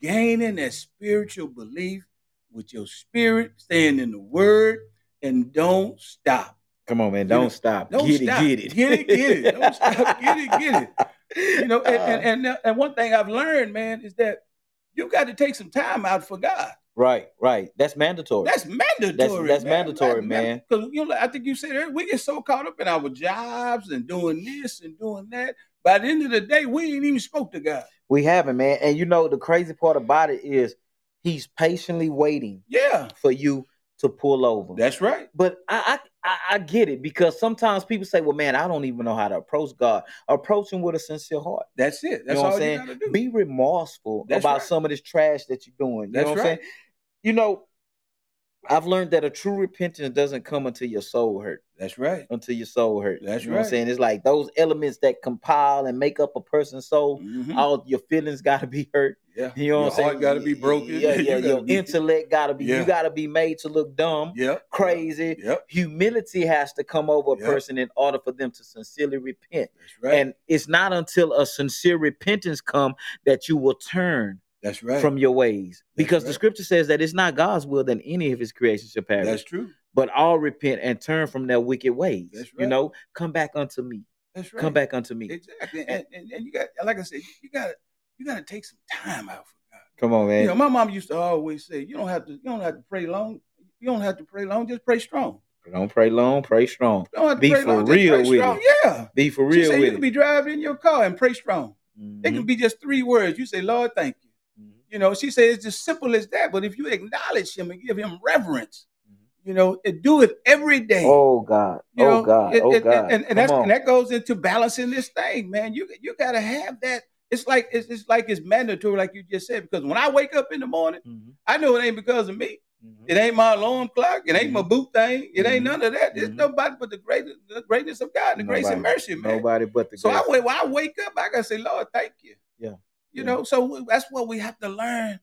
gaining that spiritual belief with your spirit, staying in the word, and don't stop. Come on, man. Don't stop. Don't get stop. it, get it. Get it, get it. Don't stop. Get it, get it. You know, and, and, Uh, and and one thing I've learned, man, is that you got to take some time out for God. right, right. That's mandatory. That's mandatory. that's man. mandatory, man. Because you know, I think you said we get so caught up in our jobs and doing this and doing that. By the end of the day, we ain't even spoke to God. We haven't, man. And you know the crazy part about it is he's patiently waiting Yeah, for you to pull over. that's right. but I, I I get it because sometimes people say, "Well, man, I don't even know how to approach God." Approach Him with a sincere heart. That's it. That's know what all I'm you saying? gotta do. Be remorseful That's about right. some of this trash that you're doing. You That's know what I'm right. saying? You know, I've learned that a true repentance doesn't come until your soul hurt. That's right. Until your soul hurt. That's you know what I'm saying? It's like those elements that compile and make up a person's soul. Mhm. All your feelings got to be hurt. Yeah. You know Your what I'm saying? heart gotta be broken. Yeah, You yeah. gotta your be- intellect got to be. Yeah. You got to be made to look dumb, Yeah. crazy. Yep. Humility has to come over a Yep. person in order for them to sincerely repent. That's right. And it's not until a sincere repentance come that you will turn that's right. from your ways, because the scripture says that it's not God's will that any of His creation shall perish, that's true. but all repent and turn from their wicked ways. That's You know, come back unto me. That's right. Come back unto me. Exactly. And, and, and you got, like I said, you got to you got to take some time out for God. Come on, man. You know, my mom used to always say, "You don't have to. You don't have to pray long. You don't have to pray long. Just pray strong. don't pray long, pray strong. Don't have to Be pray for long. Real with strong. Yeah. Be for real said you with can be driving in your car and pray strong. It Mhm, can be just three words. You say, "Lord, thank you." You know, she said it's as simple as that. But if you acknowledge Him and give Him reverence, mhm. you know, and do it every day. Oh God. You oh God. it- oh it- God. and, and that's and that goes into balancing this thing, man. You you gotta have that. It's like it's, it's like it's mandatory, like you just said. Because when I wake up in the morning, Mhm, I know it ain't because of me. mhm. It ain't my alarm clock. It ain't my boot thing. It ain't Mhm. none of that. It's Mhm. nobody but the greatness, the greatness of God, and the grace and mercy, man. Nobody but the So I grace. wait. When I wake up, I gotta say, Lord, thank you. Yeah. You Yeah. know, so that's what we have to learn.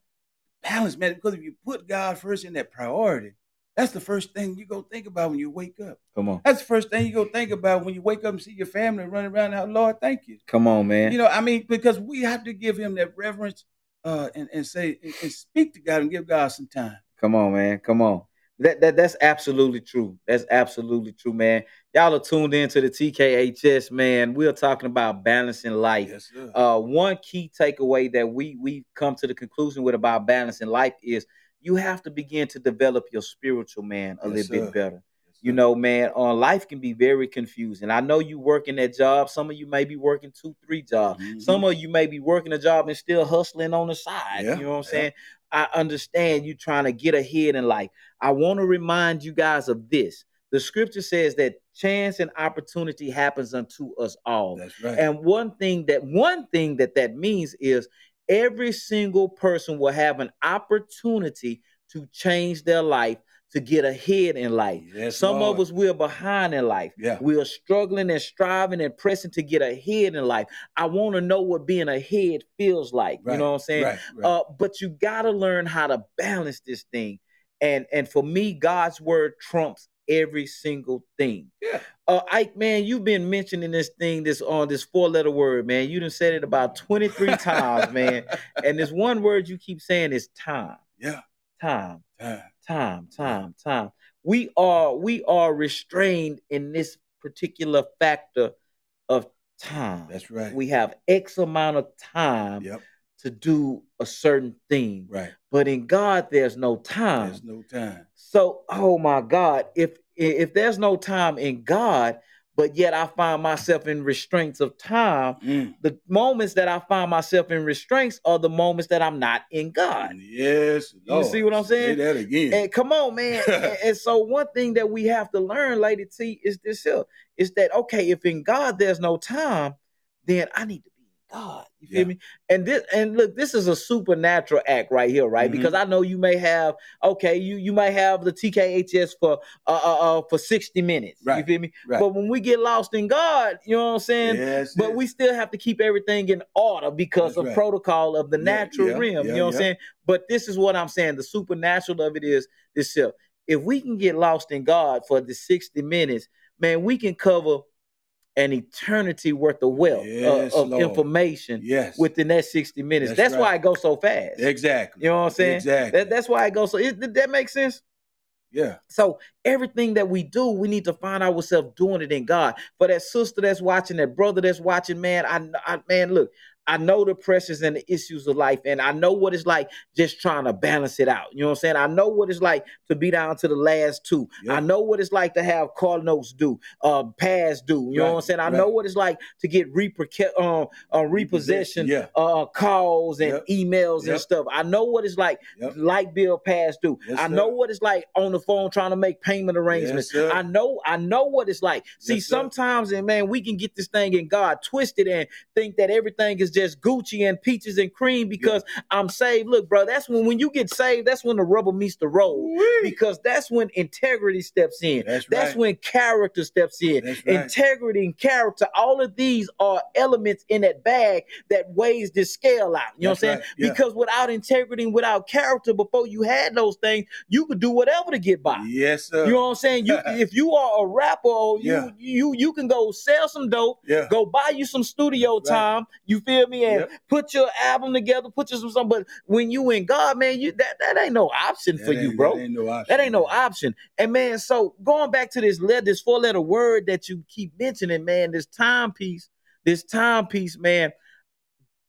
Balance, man. Because if you put God first in that priority, that's the first thing you go think about when you wake up. Come on. That's the first thing you go think about when you wake up and see your family running around. Now, Lord, thank you. Come on, man. You know, I mean, because we have to give Him that reverence uh, and and say and, and speak to God and give God some time. Come on, man. Come on. That, that that's absolutely true. That's absolutely true, man. Y'all are tuned in to the TKHS, man. We're talking about balancing life. Yes. Uh, one key takeaway that we we come to the conclusion with about balancing life is you have to begin to develop your spiritual man a Yes, little sir. bit better. Yes, You know, man, uh, life can be very confusing. I know you working that job. Some of you may be working two, three jobs. Mhm. Some of you may be working a job and still hustling on the side. Yeah, You know what I'm yeah. saying? I understand you trying to get ahead in life. I want to remind you guys of this. The scripture says that chance and opportunity happens unto us all. That's right. And one thing that one thing that that means is every single person will have an opportunity to change their life to get ahead in life. Yes, Some of us we're behind in life. Yeah. We are struggling and striving and pressing to get ahead in life. I want to know what being ahead feels like. Right. You know what I'm saying? Right. Right. Uh, but you gotta learn how to balance this thing. And and for me, God's word trumps every single thing. yeah. Uh, Ike, man, you've been mentioning this thing, this on this four-letter word, man. You done said it about 23 times, man. And this one word you keep saying is time, yeah. time, Time. time, time, time. We are we are restrained in this particular factor of time. That's right. We have X amount of time Yep. To do a certain thing. Right. But in God, there's no time. There's no time. So, oh my God, if if there's no time in God, but yet I find myself in restraints of time, Mm. the moments that I find myself in restraints are the moments that I'm not in God. Yes. You Lord. see what I'm saying? Say that again. And come on, man. and, and so one thing that we have to learn, Lady T, is this here, is that okay, if in God there's no time, then I need to God. You feel Yeah. me? And this and look, this is a supernatural act right here, right? Mhm. Because I know you may have okay, you you might have the TKHS for uh uh, uh for 60 minutes. You feel me? Right. But when we get lost in God, you know what I'm saying? yes. But yes. we still have to keep everything in order because That's of right. protocol of the Yeah, natural yeah, realm. you know what. I'm saying? But this is what I'm saying. The supernatural of it is this here. If we can get lost in God for the 60 minutes, man, we can cover an eternity worth of wealth uh, Yes, of Lord. information yes. within that 60 minutes. That's That's, why it goes so fast. exactly. You know what I'm saying? Exactly. That, that's why it goes so. It, did that make sense? yeah. So everything that we do, we need to find ourselves doing it in God. For that sister that's watching, that brother that's watching, man, I, I man, look, I know the pressures and the issues of life, and I know what it's like just trying to balance it out. You know what I'm saying? I know what it's like to be down to the last two. Yeah. I know what it's like to have car notes due, uh, pass due. You know what I'm saying? I right. know what it's like to get reperca- uh, uh, repossession, Yeah. uh, calls and Yep. emails and stuff. I know what it's like Yep. light bill past due. Yes, I sir. know what it's like on the phone trying to make payment arrangements. sir. I know, I know what it's like. See, Yes, sometimes, and man, we can get this thing in God twisted and think that everything is just Gucci and peaches and cream because I'm saved. Look, bro, that's when when you get saved, that's when the rubber meets the road. Woo-wee. Because that's when integrity steps in. That's That's right. when character steps in. That's right. Integrity and character, all of these are elements in that bag that weighs this scale out. You know what I'm saying? right. Yeah. Because without integrity and without character, before you had those things, you could do whatever to get by. Yes, sir. You know what I'm saying? You if you are a rapper, you Yeah. you you can go sell some dope, yeah. go buy you some studio time. You feel me? And Yep. put your album together, put you some something. But when you in God, man, you that that ain't no option That for you, bro. That ain't no option. That ain't no option. And man, so going back to this letter, this four letter word that you keep mentioning, man, this timepiece, this timepiece, man,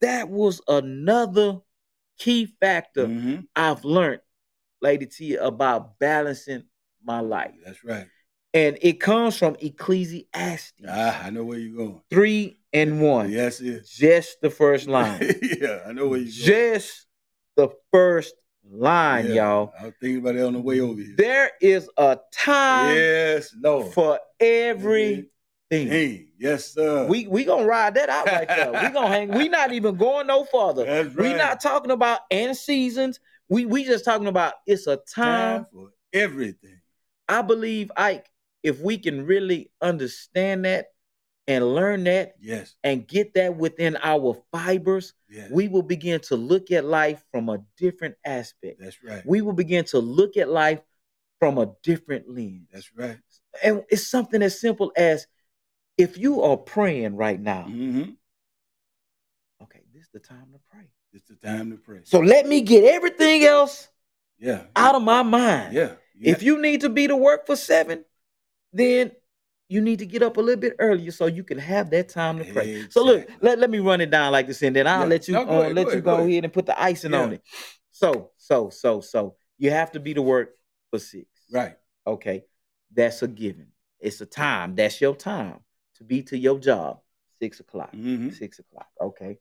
that was another key factor Mhm. I've learned, Lady T, about balancing my life. That's right. And it comes from Ecclesiastes Ah, I know where you're going. 3 and 1. Yes, it. Just the first line. yeah, I know you're going. Just the first line, Yeah, y'all. I was thinking about it on the way over here. There is a time yes, Lord. for everything. Dang. Yes, sir. We we gonna ride that out right there. We gonna hang. We not even going no further. That's We right. not talking about end seasons. We we just talking about it's a time. time for everything. I believe Ike, if we can really understand that and learn that Yes, and get that within our fibers, yes. we will begin to look at life from a different aspect. That's right. We will begin to look at life from a different lens. That's right. And it's something as simple as if you are praying right now, Mm-hmm. okay, this is the time to pray. It's the time to pray. So let me get everything else yeah. out of my mind. Yeah. yeah. If you need to be to work for seven, then you need to get up a little bit earlier so you can have that time to pray. So look, let, let me run it down like this, and then I'll Yeah. let you No, go uh, ahead, let go you go go ahead. and put the icing Yeah. on it. So so so so you have to be to work for six. right. Okay, that's a given. It's a time. That's your time to be to your job. Six o'clock. Mhm. Six o'clock. Okay.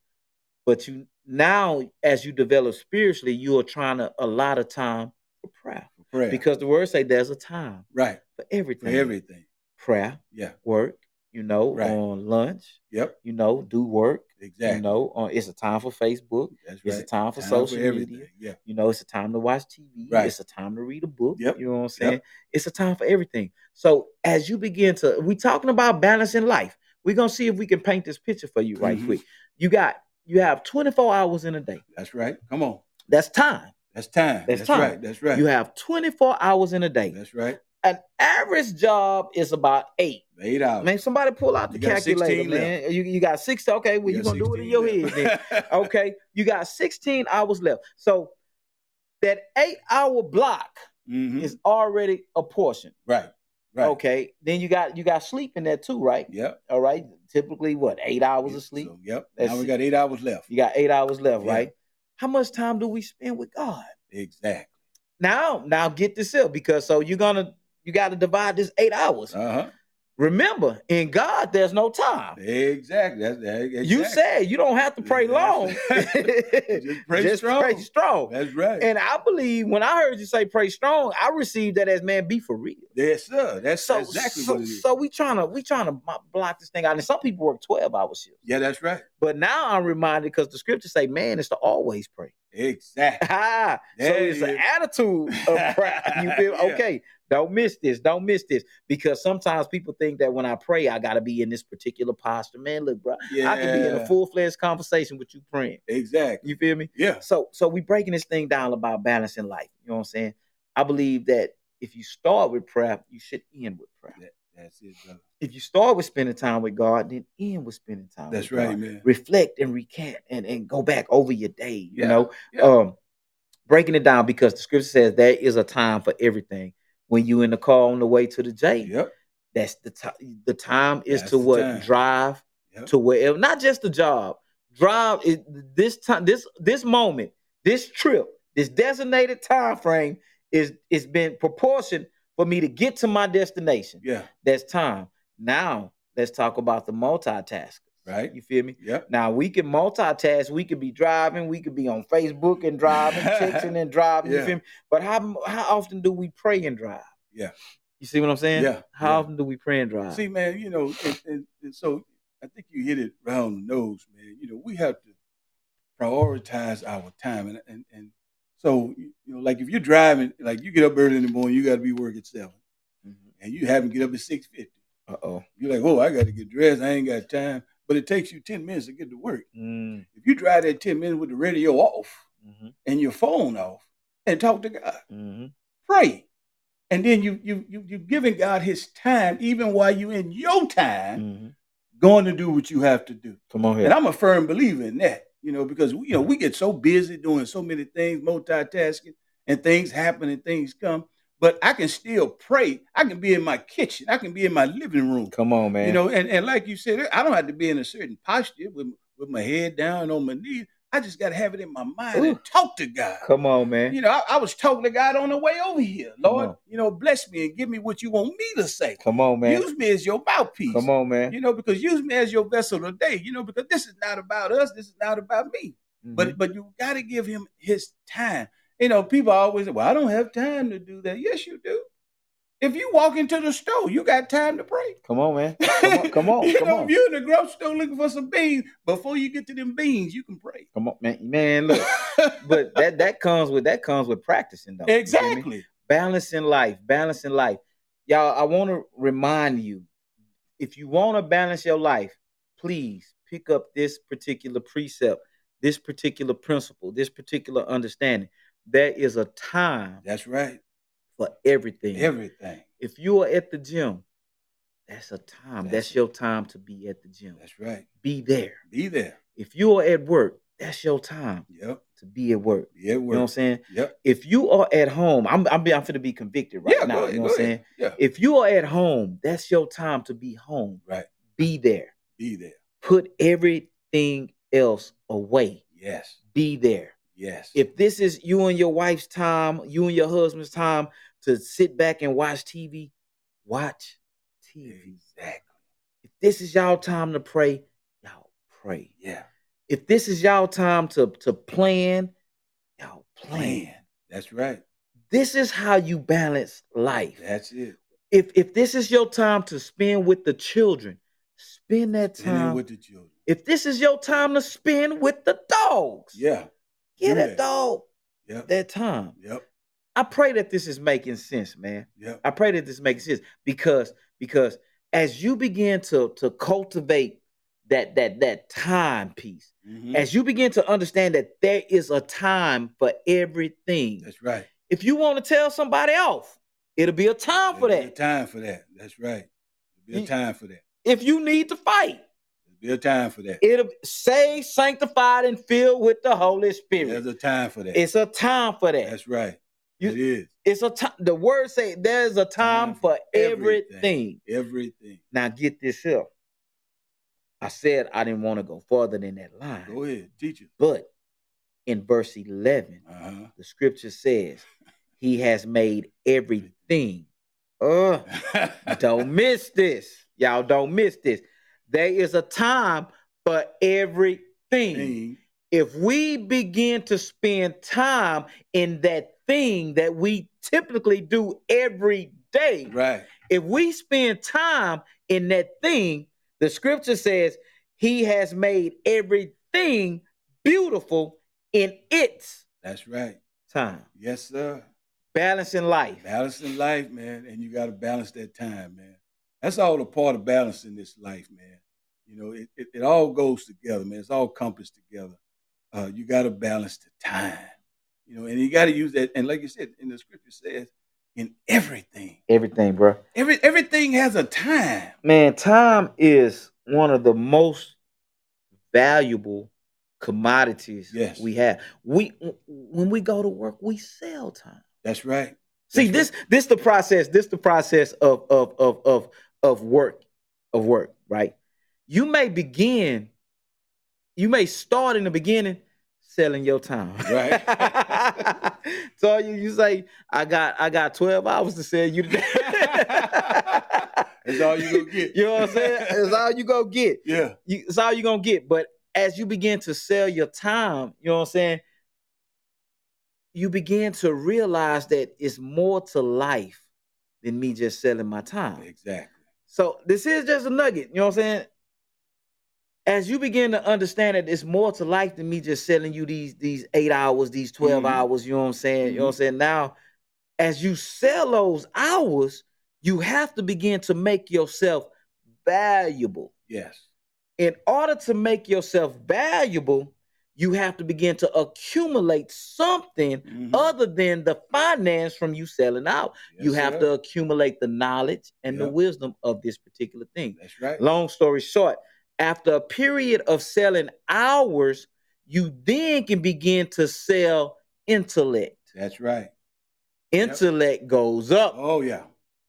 But you now, as you develop spiritually, you are trying to a lot of time for prayer prayer. because the word say there's a time right. for For everything. Prayer, Yeah. work. You know, Right. on lunch. Yep. You know, do work. Exactly. You know, on it's a time for Facebook. That's right, It's a time for Time social everything. media. Yeah. You know, it's a time to watch TV. Right. It's a time to read a book. Yep. You know what I'm Yep. saying? It's a time for everything. So as you begin to, we talking about balancing life. We're gonna see if we can paint this picture for you right Mhm. quick. You got you have 24 hours in a day. That's right. Come on. That's time. That's time. That's That's, time. right. That's right. You have 24 hours in a day. That's right. An average job is about eight. Eight hours. Man, somebody pull out the You calculator, 16 man. You, you got six. Okay, well, you're got gonna do it in 16 your head left. then. Okay, you got 16 hours left. So that eight hour block Mhm. is already a portion. Right. Right. Okay. Then you got you got sleep in there too, right? Yep. All right. Typically, what eight hours of sleep? So, yep. That's now we got eight hours left. You got eight hours left, Yeah. right? How much time do we spend with God? Exactly. Now, now get this up because so you're gonna you got to divide this eight hours. Uh huh. Remember, in God, there's no time. Exactly. That's that. Exactly. You said you don't have to pray long. Just pray Just strong. pray strong. That's right. And I believe when I heard you say pray strong, I received that as man, be for real. yes, sir. That's So, exactly so, what it is. so we trying to we trying to block this thing out. And some people work 12 hour shifts. yeah, that's right. But now I'm reminded because the scriptures say man is to always pray. Exactly. Ah, so it's it an attitude of prayer. You feel Yeah. okay? Don't miss this. Don't miss this. Because sometimes people think that when I pray, I gotta be in this particular posture. Man, look, bro, Yeah. I can be in a full-fledged conversation with you praying. Exactly. You feel me? Yeah. So so we breaking this thing down about balancing life. You know what I'm saying? I believe that if you start with prayer, you should end with prayer. That- that's it, brother. If you start with spending time with God, then end with spending time. That's right, God. man. Reflect and recant and, and go back over your day. You Yeah, know, yeah. um, breaking it down because the scripture says there is a time for everything. When you in the car on the way to the J, Yep. that's the time. The time is That's to what time. drive Yep. to wherever. Not just the job. Drive is this time. This this moment. This trip. This designated time frame is is been proportioned for me to get to my destination. Yeah. That's time. Now let's talk about the multitask. Right. You feel me? Yeah. Now we can multitask. We could be driving. We could be on Facebook and driving, texting and driving. You Yeah. feel me? But how how often do we pray and drive? Yeah. You see what I'm saying? Yeah, How yeah. often do we pray and drive? See, man, you know, and, and, and so I think you hit it round the nose, man. You know, we have to prioritize our time, and and, and so you know, like if you're driving, like you get up early in the morning, you got to be work at 7 and you haven't get up at six fifty. Uh oh. You're like, oh, I got to get dressed. I ain't got time. But it takes you ten minutes to get to work. Mm, If you drive that ten minutes with the radio off hmm and your phone off, and talk to God, hmm pray, and then you you you you giving God His time, even while you in your time hmm going to do what you have to do. Come on And here. I'm a firm believer in that, you know, because you know we get so busy doing so many things, multitasking, and things happen and things come. But I can still pray. I can be in my kitchen. I can be in my living room. Come on, man. You know, and, and like you said, I don't have to be in a certain posture with with my head down on my knees. I just got to have it in my mind Ooh. and talk to God. Come on, man. You know, I, I was talking to God on the way over here. Lord, you know, bless me and give me what you want me to say. Come on, man. Use me as your mouthpiece. Come on, man. You know, because use me as your vessel today. You know, because this is not about us. This is not about me. Mhm. But but you got to give him his time. You know, people always say, "Well, I don't have time to do that." Yes, you do. If you walk into the store, you got time to pray. come on, man. Come on, come on, you come know, on. if you're in the grocery store looking for some beans, before you get to them beans, you can pray. Come on, man. Man, look. but that that comes with that comes with practicing though. You feel me? exactly. Balancing life, balancing life. Y'all, I want to remind you, if you want to balance your life, please pick up this particular precept, this particular principle, this particular understanding. There is a time That's right. for everything. Everything. if you are at the gym, that's a time. That's That's, your time to be at the gym. That's right. Be there. Be there. If you are at work, that's your time Yep. to be at work. Be at You know what I'm saying? Yep. If you are at home, I'm I'm, I'm to be convicted right yeah, now. ahead. you know what I'm saying? Yeah. If you are at home, that's your time to be home. Right. Be there. Be there. Put everything else away. Yes. Be there. Yes. If this is you and your wife's time, you and your husband's time to sit back and watch TV, watch TV. exactly. If this is y'all time to pray, y'all pray. Yeah. If this is y'all time to to plan, y'all plan. Plan. That's right. This is how you balance life. That's it. If if this is your time to spend with the children, spend that time. with the children. if this is your time to spend with the dogs, Yeah. That that. dog Yep. that time. Yep. I pray that this is making sense, man. Yep. I pray that this makes sense because because as you begin to to cultivate that that that time piece, Mhm. as you begin to understand that there is a time for everything. That's right. If you want to tell somebody off, it'll be a time for be a that. time for that. That's right. There'll be a time for that. If you need to fight, There'll be a time for that. it'll say sanctified, and filled with the Holy Spirit. There's a time for that. It's a time for that. That's right. You- it is. It's a time. The word say there's a time Time for for everything. everything. Everything. Now get this here. I said I didn't want to go further than that line, Go ahead. Teach it. but in verse 11, Uh the scripture says, He has made everything. Uh, don't miss this. Y'all don't miss this. There is a time for everything. Thing. If we begin to spend time in that thing that we typically do every day, Right. if we spend time in that thing, the scripture says he has made everything beautiful in its That's right. time. Yes, sir. Balancing life. Balancing life, man, and you got to balance that time, man. That's all a part of balancing this life, man. You know, it, it, it all goes together, man. It's all compassed together. Uh, you got to balance the time, you know, and you got to use that. And like you said, in the scripture says, in everything, Everything, bro. every everything has a time. Man, time is one of the most valuable commodities Yes. we have. We when we go to work, we sell time. That's right. See, That's this this the process. This the process of of of of of work of work, right? You may begin, you may start in the beginning selling your time. Right. so you you say, I got I got 12 hours to sell you today. That's all you gonna get. You know what I'm saying? It's all you gonna get. Yeah. You, it's all you're gonna get. But as you begin to sell your time, you know what I'm saying? You begin to realize that it's more to life than me just selling my time. Exactly. So this is just a nugget, you know what I'm saying? As you begin to understand that it's more to life than me just selling you these these eight hours, these 12 Mhm. hours, you know what I'm saying? You know what I'm Mhm. saying? Now, as you sell those hours, you have to begin to make yourself valuable. Yes. In order to make yourself valuable, you have to begin to accumulate something Mhm. other than the finance from you selling out. you have sir. to accumulate the knowledge and the wisdom of this particular thing. That's right. Long story short, after a period of selling hours, you then can begin to sell intellect. That's right. Yep. Intellect goes up. Oh yeah.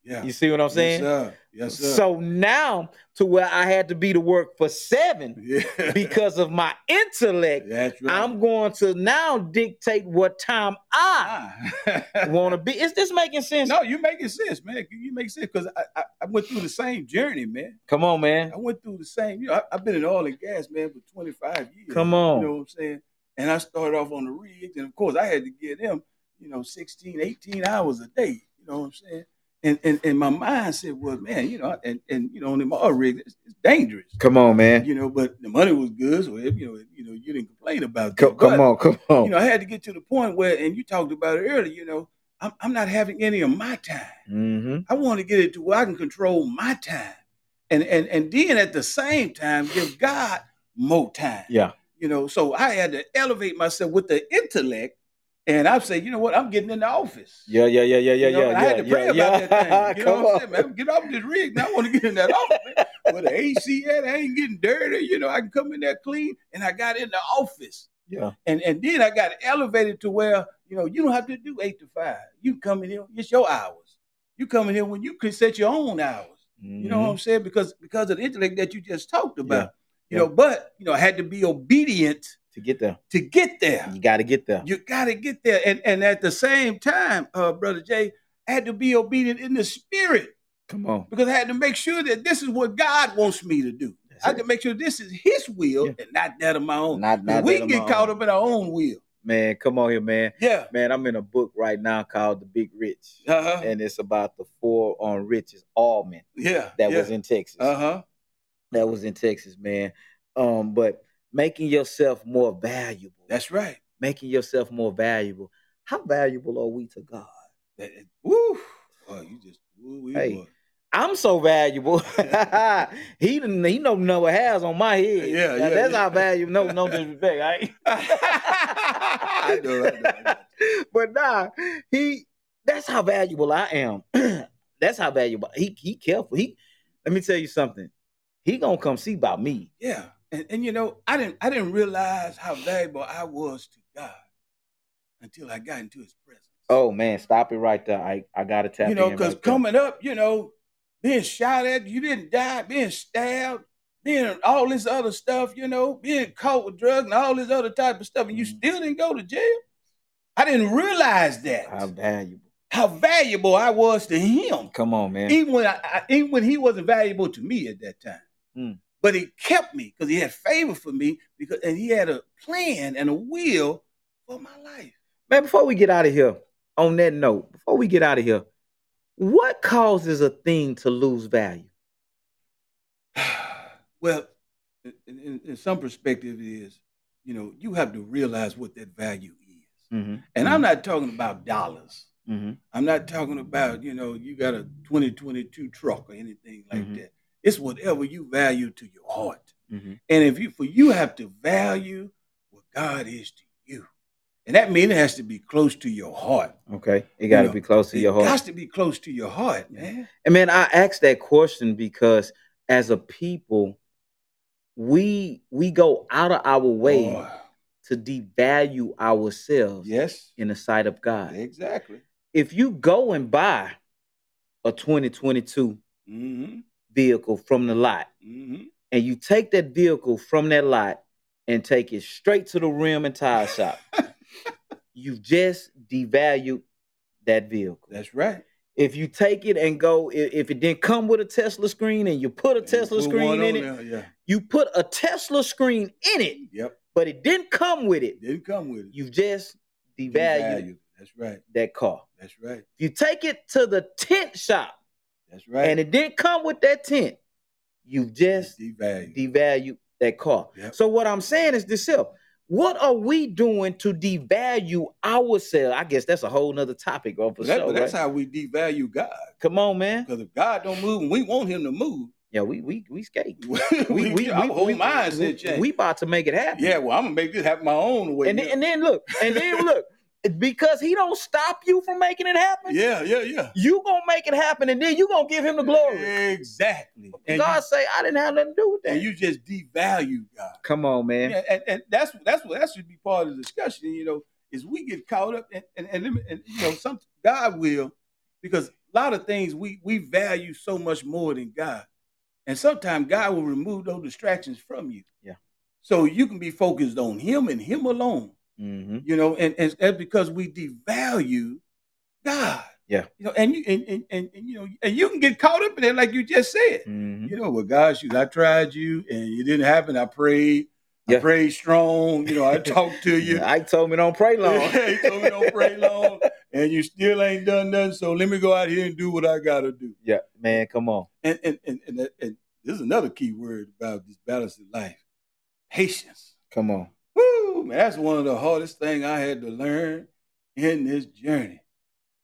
Yeah. You see what I'm Yes, saying? sir. Yes, sir. So now to where I had to be to work for seven yeah. because of my intellect, that's right. I'm going to now dictate what time I Ah. want to be. Is this making sense? no, you making sense, man. You make sense because I, I, I went through the same journey, man. Come on, man. I went through the same. You know, I, I've been in oil and gas, man, for 25 years. Come on. You know what I'm saying? And I started off on the rigs, and of course, I had to get them, you know, 16, 18 hours a day. You know what I'm saying? And and, and my mind said, well, man, you know, and, and you know, on them oil rigs, it's, it's dangerous. Come on, man. You know, but the money was good, so if, you know, you know, you didn't complain about that. Come, come But, on, come on. You know, I had to get to the point where, and you talked about it earlier. You know, I'm I'm not having any of my time. hmm I want to get it to where I can control my time, and and and then at the same time give God more time. Yeah. You know, so I had to elevate myself with the intellect, and I say, you know what, I'm getting in the office. Yeah, yeah, yeah, yeah, yeah, You know, yeah. I had to yeah, pray yeah, about yeah. that thing. You know Come what I'm on. saying, man? Get off this rig. Now I want to get in that office. Where the AC at, I ain't getting dirty. You know, I can come in there clean. And I got in the office. Yeah. And and then I got elevated to where, you know, you don't have to do eight to five. You come in here, it's your hours. You come in here when you can set your own hours. You know what mm-hmm. I'm saying? Because because of the intellect that you just talked about. You Yeah. know, but you know, I had to be obedient to get there, to get there. you got to get there. You gotta get there. And and at the same time, uh, brother Jay, I had to be obedient in the spirit Come on. because I had to make sure that this is what God wants me to do. That's I had it. to make sure this is His will Yeah. and not that of my own. Not, not we that can of get my caught own. up in our own will. Man, come on here, man. Yeah. Man, I'm in a book right now called The Big Rich, Uh-huh. and it's about the four on riches all men. Yeah. that yeah. was in Texas. Uh-huh. That was in Texas, man. Um, but making yourself more valuable. That's right. making yourself more valuable. How valuable are we to God? That, woo. Oh, you just woo Hey. boy. I'm so valuable. he didn't he no know what hairs on my head. Yeah, Now, yeah, that's yeah. how valuable. No, no disrespect. I ain't. I know, I know, I know. But nah, he that's how valuable I am. that's how valuable he he careful. He let me tell you something. He gonna come see about me. Yeah. And, and you know, I didn't I didn't realize how valuable I was to God until I got into his presence. Oh man, stop it right there. I, I gotta tap you know, because right there. coming up, you know, being shot at, you didn't die, being stabbed, being all this other stuff, you know, being caught with drugs and all this other type of stuff, and you Mhm. still didn't go to jail. I didn't realize that how valuable. how valuable I was to him, Come on, man. even when I, I even when he wasn't valuable to me at that time. Mm. But he kept me because he had favor for me because and he had a plan and a will for my life. Man, before we get out of here, on that note, before we get out of here, what causes a thing to lose value? well, in, in, in some perspective, it is you know you have to realize what that value is, Mm-hmm. and I'm not talking about dollars. mm-hmm. I'm not talking about you know you got a 2022 truck or anything like Mhm. that. It's whatever you value to your heart, Mm-hmm. and if you for you have to value what God is to you, and that means it has to be close to your heart. Okay, it got to know, be close to your heart. It has to be close to your heart, man. And man, I asked that question because as a people, we we go out of our way Boy. to devalue ourselves Yes, in the sight of God. exactly. If you go and buy a 2022 hmm vehicle from the lot, hmm and you take that vehicle from that lot and take it straight to the rim and tire shop, you've just devalued that vehicle. That's right. If you take it and go, if it didn't come with a Tesla screen and you put a And Tesla screen in it, Yeah. you put a Tesla screen in it, Yep. but it didn't come with it, Didn't come with it. you've just devalued Devalued. That's right. that car. That's right. If you take it to the tent shop That's right. and it didn't come with that tent, you've just devalued. devalue that car. Yep. So what I'm saying is this here. What are we doing to devalue ourselves? I guess that's a whole nother topic, for that- but that's right? how we devalue God. Come on, man. Because if God don't move and we want him to move, Yeah, we we we skate. we, We we our we, whole we, mindset we, we about to make it happen. yeah, well, I'm gonna make this happen my own way. and then, and then look, and then look, because he don't stop you from making it happen. yeah, yeah, yeah. You gonna make it happen, and then you gonna give him the glory. Exactly. And God say, I didn't have nothing to do with that. and you just devalue God. Come on, man. Yeah, and, and that's that's what that should be part of the discussion. You know, is we get caught up and and, and, and you know some God will because a lot of things we we value so much more than God, and sometimes God will remove those distractions from you. Yeah. So you can be focused on Him and Him alone. Mm-hmm. You know, and, and that's because we devalue God. Yeah. You know, and you and, and, and, and, you know, and you can get caught up in it, like you just said. Mm-hmm. You know, well, God, shoot, I tried you and it didn't happen. I prayed. I Yeah. prayed strong. You know, I talked to you. I told me don't pray long. Yeah, told me don't pray long, and you still ain't done nothing. So let me go out here and do what I gotta do. yeah, man, come on. And and and and, and this is another key word about this balance in life: patience. Come on. Woo, man, that's one of the hardest thing I had to learn in this journey.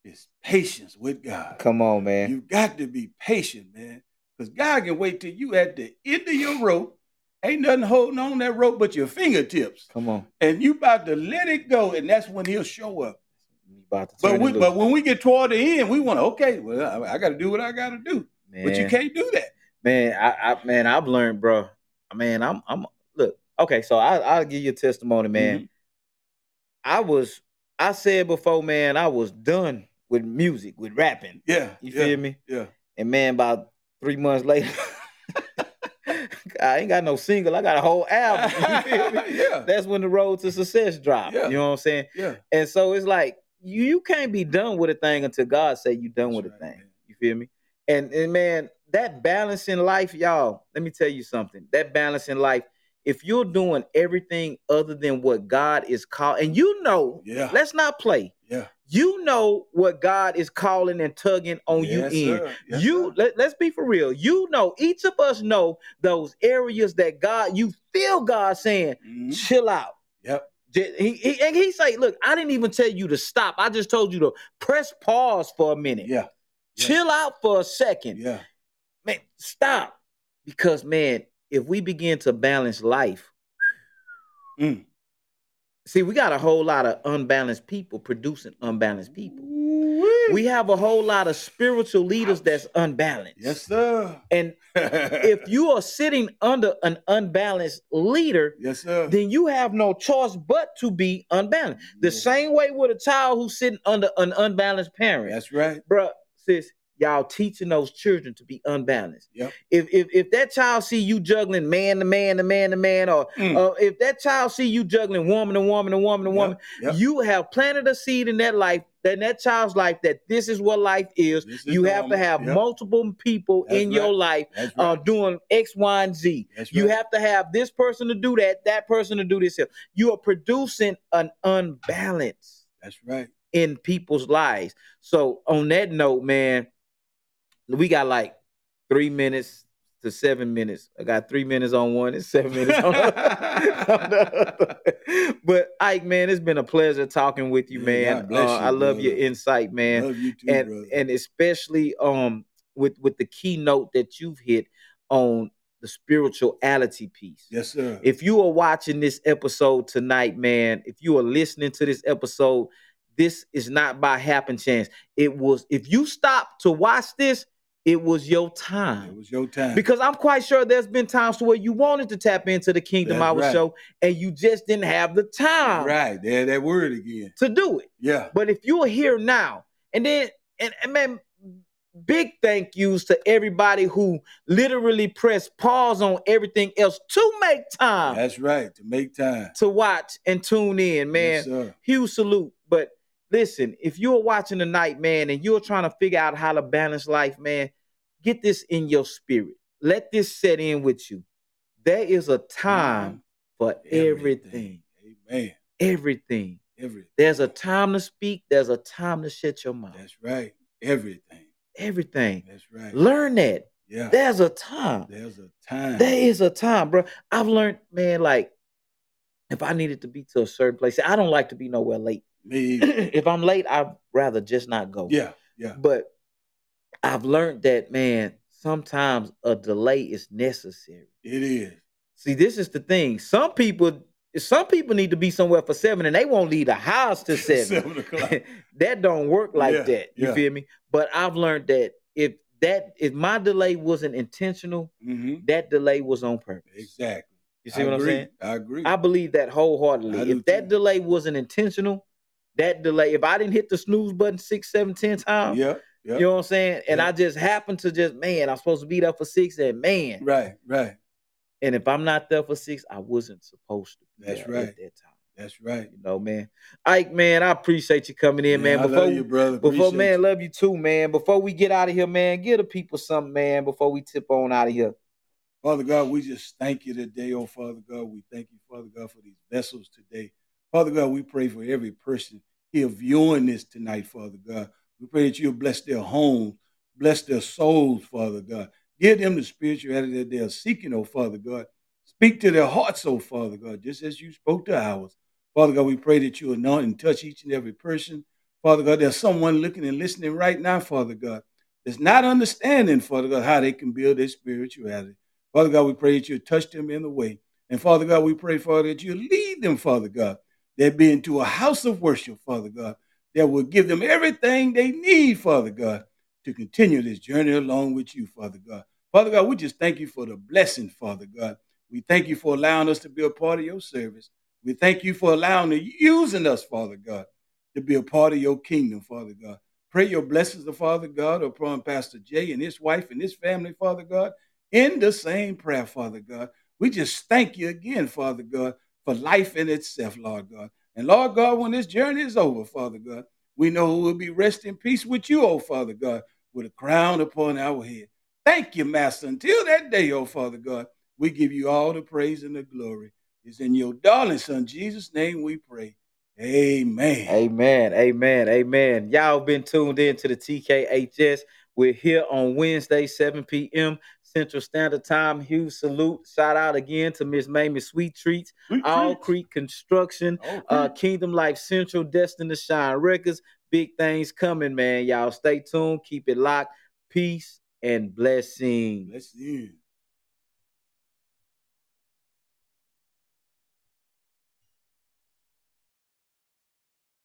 Is patience with God. Come on, man. You got to be patient, man, because God can wait till you at the end of your rope. Ain't nothing holding on that rope but your fingertips, Come on. and you about to let it go, and that's when He'll show up. About to But we, but when we get toward the end, we want to okay. Well, I, I got to do what I got to do, but you can't do that. Man, I, I man, I've learned, bro. Man, I'm I'm okay, so I I'll give you a testimony, man. Mhm. I was I said before, man, I was done with music, with rapping. Yeah, You yeah, feel me? Yeah, And man, about three months later, I ain't got no single. I got a whole album. You feel me? Yeah. That's when the road to success dropped. Yeah. You know what I'm saying? yeah. And so it's like you you can't be done with a thing until God say you done That's with a thing. man. You feel me? And and man, that balance in life, y'all. Let me tell you something. That balance in life. If you're doing everything other than what God is called, and you know, Yeah. let's not play. Yeah. You know what God is calling and tugging on Yes, you in. Yes, you sir. let, let's be for real. You know, each of us know those areas that God, you feel God saying, Mhm. chill out. Yep. He, he and he say, look, I didn't even tell you to stop. I just told you to press pause for a minute. Yeah. yeah. Chill out for a second. Yeah. Man, stop. Because man, if we begin to balance life, Mm. see, we got a whole lot of unbalanced people producing unbalanced people. Ooh-wee. We have a whole lot of spiritual leaders that's unbalanced. Yes, sir. And if you are sitting under an unbalanced leader, yes, sir. then you have no choice but to be unbalanced. The same way with a child who's sitting under an unbalanced parent. That's right. Bruh, sis, y'all teaching those children to be unbalanced. Yep. If if if that child see you juggling man to man to man to man, or Mm. uh, if that child see you juggling woman to woman to woman to woman, Yep. you have planted a seed in that life, in that child's life, that this is what life is. Is You have to have multiple people That's in your life That's uh, doing X, Y, and Z. You right. have to have this person to do that, that person to do this. You are producing an unbalance That's right. in people's lives. So on that note, man, we got like three minutes to seven minutes. I got three minutes on one and seven minutes on the, on. But Ike, man, it's been a pleasure talking with you, man. Uh, you, I love your insight, man you too, and brother. and especially um with with the keynote that you've hit on the spirituality piece. yes, sir. If you are watching this episode tonight, man, if you are listening to this episode, this is not by happen chance. It was if you stop to watch this, it was your time. it was your time. Because I'm quite sure there's been times where you wanted to tap into the Kingdom That's Hour right. show and you just didn't have the time right. There, that word again. to do it. Yeah. But if you're here now, and then and, and man, big thank yous to everybody who literally pressed pause on everything else to make time That's right. To make time. to watch and tune in, man. Yes, sir. Huge salute. But listen, if you're watching tonight, man, and you're trying to figure out how to balance life, man, get this in your spirit. Let this set in with you. There is a time for everything. Amen. Everything. Everything. There's a time to speak. There's a time to shut your mouth. That's right. Everything. Everything. That's right. Learn that. Yeah. There's a time. There's a time. There is a time, bro. I've learned, man, like if I needed to be to a certain place, I don't like to be nowhere late. Me. if I'm late, I'd rather just not go. Yeah. Yeah. But I've learned that, man, sometimes a delay is necessary. It is. See, this is the thing. Some people, some people need to be somewhere for seven and they won't leave the house to seven. Seven that don't work like Yeah, that. You yeah. feel me? But I've learned that if that if my delay wasn't intentional, hmm that delay was on purpose. Exactly. You see I what I'm agree. saying? I agree. I believe that wholeheartedly. I If that too. delay wasn't intentional, that delay, if I didn't hit the snooze button six, seven, ten times, yeah. Yep. You know what I'm saying? And Yep. I just happened to just, man, I'm supposed to be there for six, and man. Right, right. And if I'm not there for six, I wasn't supposed to be That's there right. at that time. That's right. You know, man. Ike, man, I appreciate you coming in, man. I Before love you, brother. before man, you. love you too, man. Before we get out of here, man, give the people something, man, before we tip on out of here. Father God, we just thank you today, oh Father God. We thank you, Father God, for these vessels today. Father God, we pray for every person here viewing this tonight, Father God. We pray that you'll bless their homes, bless their souls, Father God. Give them the spirituality that they are seeking, oh Father God. Speak to their hearts, oh Father God, just as you spoke to ours. Father God, we pray that you anoint and touch each and every person. Father God, there's someone looking and listening right now, Father God, that's not understanding, Father God, how they can build their spirituality. Father God, we pray that you touch them in the way. And Father God, we pray, Father, that you lead them, Father God. They be into a house of worship, Father God, that will give them everything they need, Father God, to continue this journey along with you, Father God. Father God, we just thank you for the blessing, Father God. We thank you for allowing us to be a part of your service. We thank you for allowing and using us, Father God, to be a part of your kingdom, Father God. Pray your blessings, Father God, upon Pastor Jay and his wife and his family, Father God, in the same prayer, Father God. We just thank you again, Father God, for life in itself, Lord God. And Lord God, when this journey is over, Father God, we know we'll be resting in peace with you, oh Father God, with a crown upon our head. Thank you, Master. Until that day, oh Father God, we give you all the praise and the glory. It's in your darling Son, Jesus' name we pray. Amen. Amen. Amen. Amen. Y'all been tuned in to the TKHS. We're here on Wednesday, 7 p.m. Central Standard Time. Huge salute. Shout out again to Miss Mamie Sweet Treats, Sweet All treats. Crete Construction, All uh, Kingdom Life Central, Destined to Shine Records. Big things coming, man. Y'all stay tuned. Keep it locked. Peace and blessings. Let's in.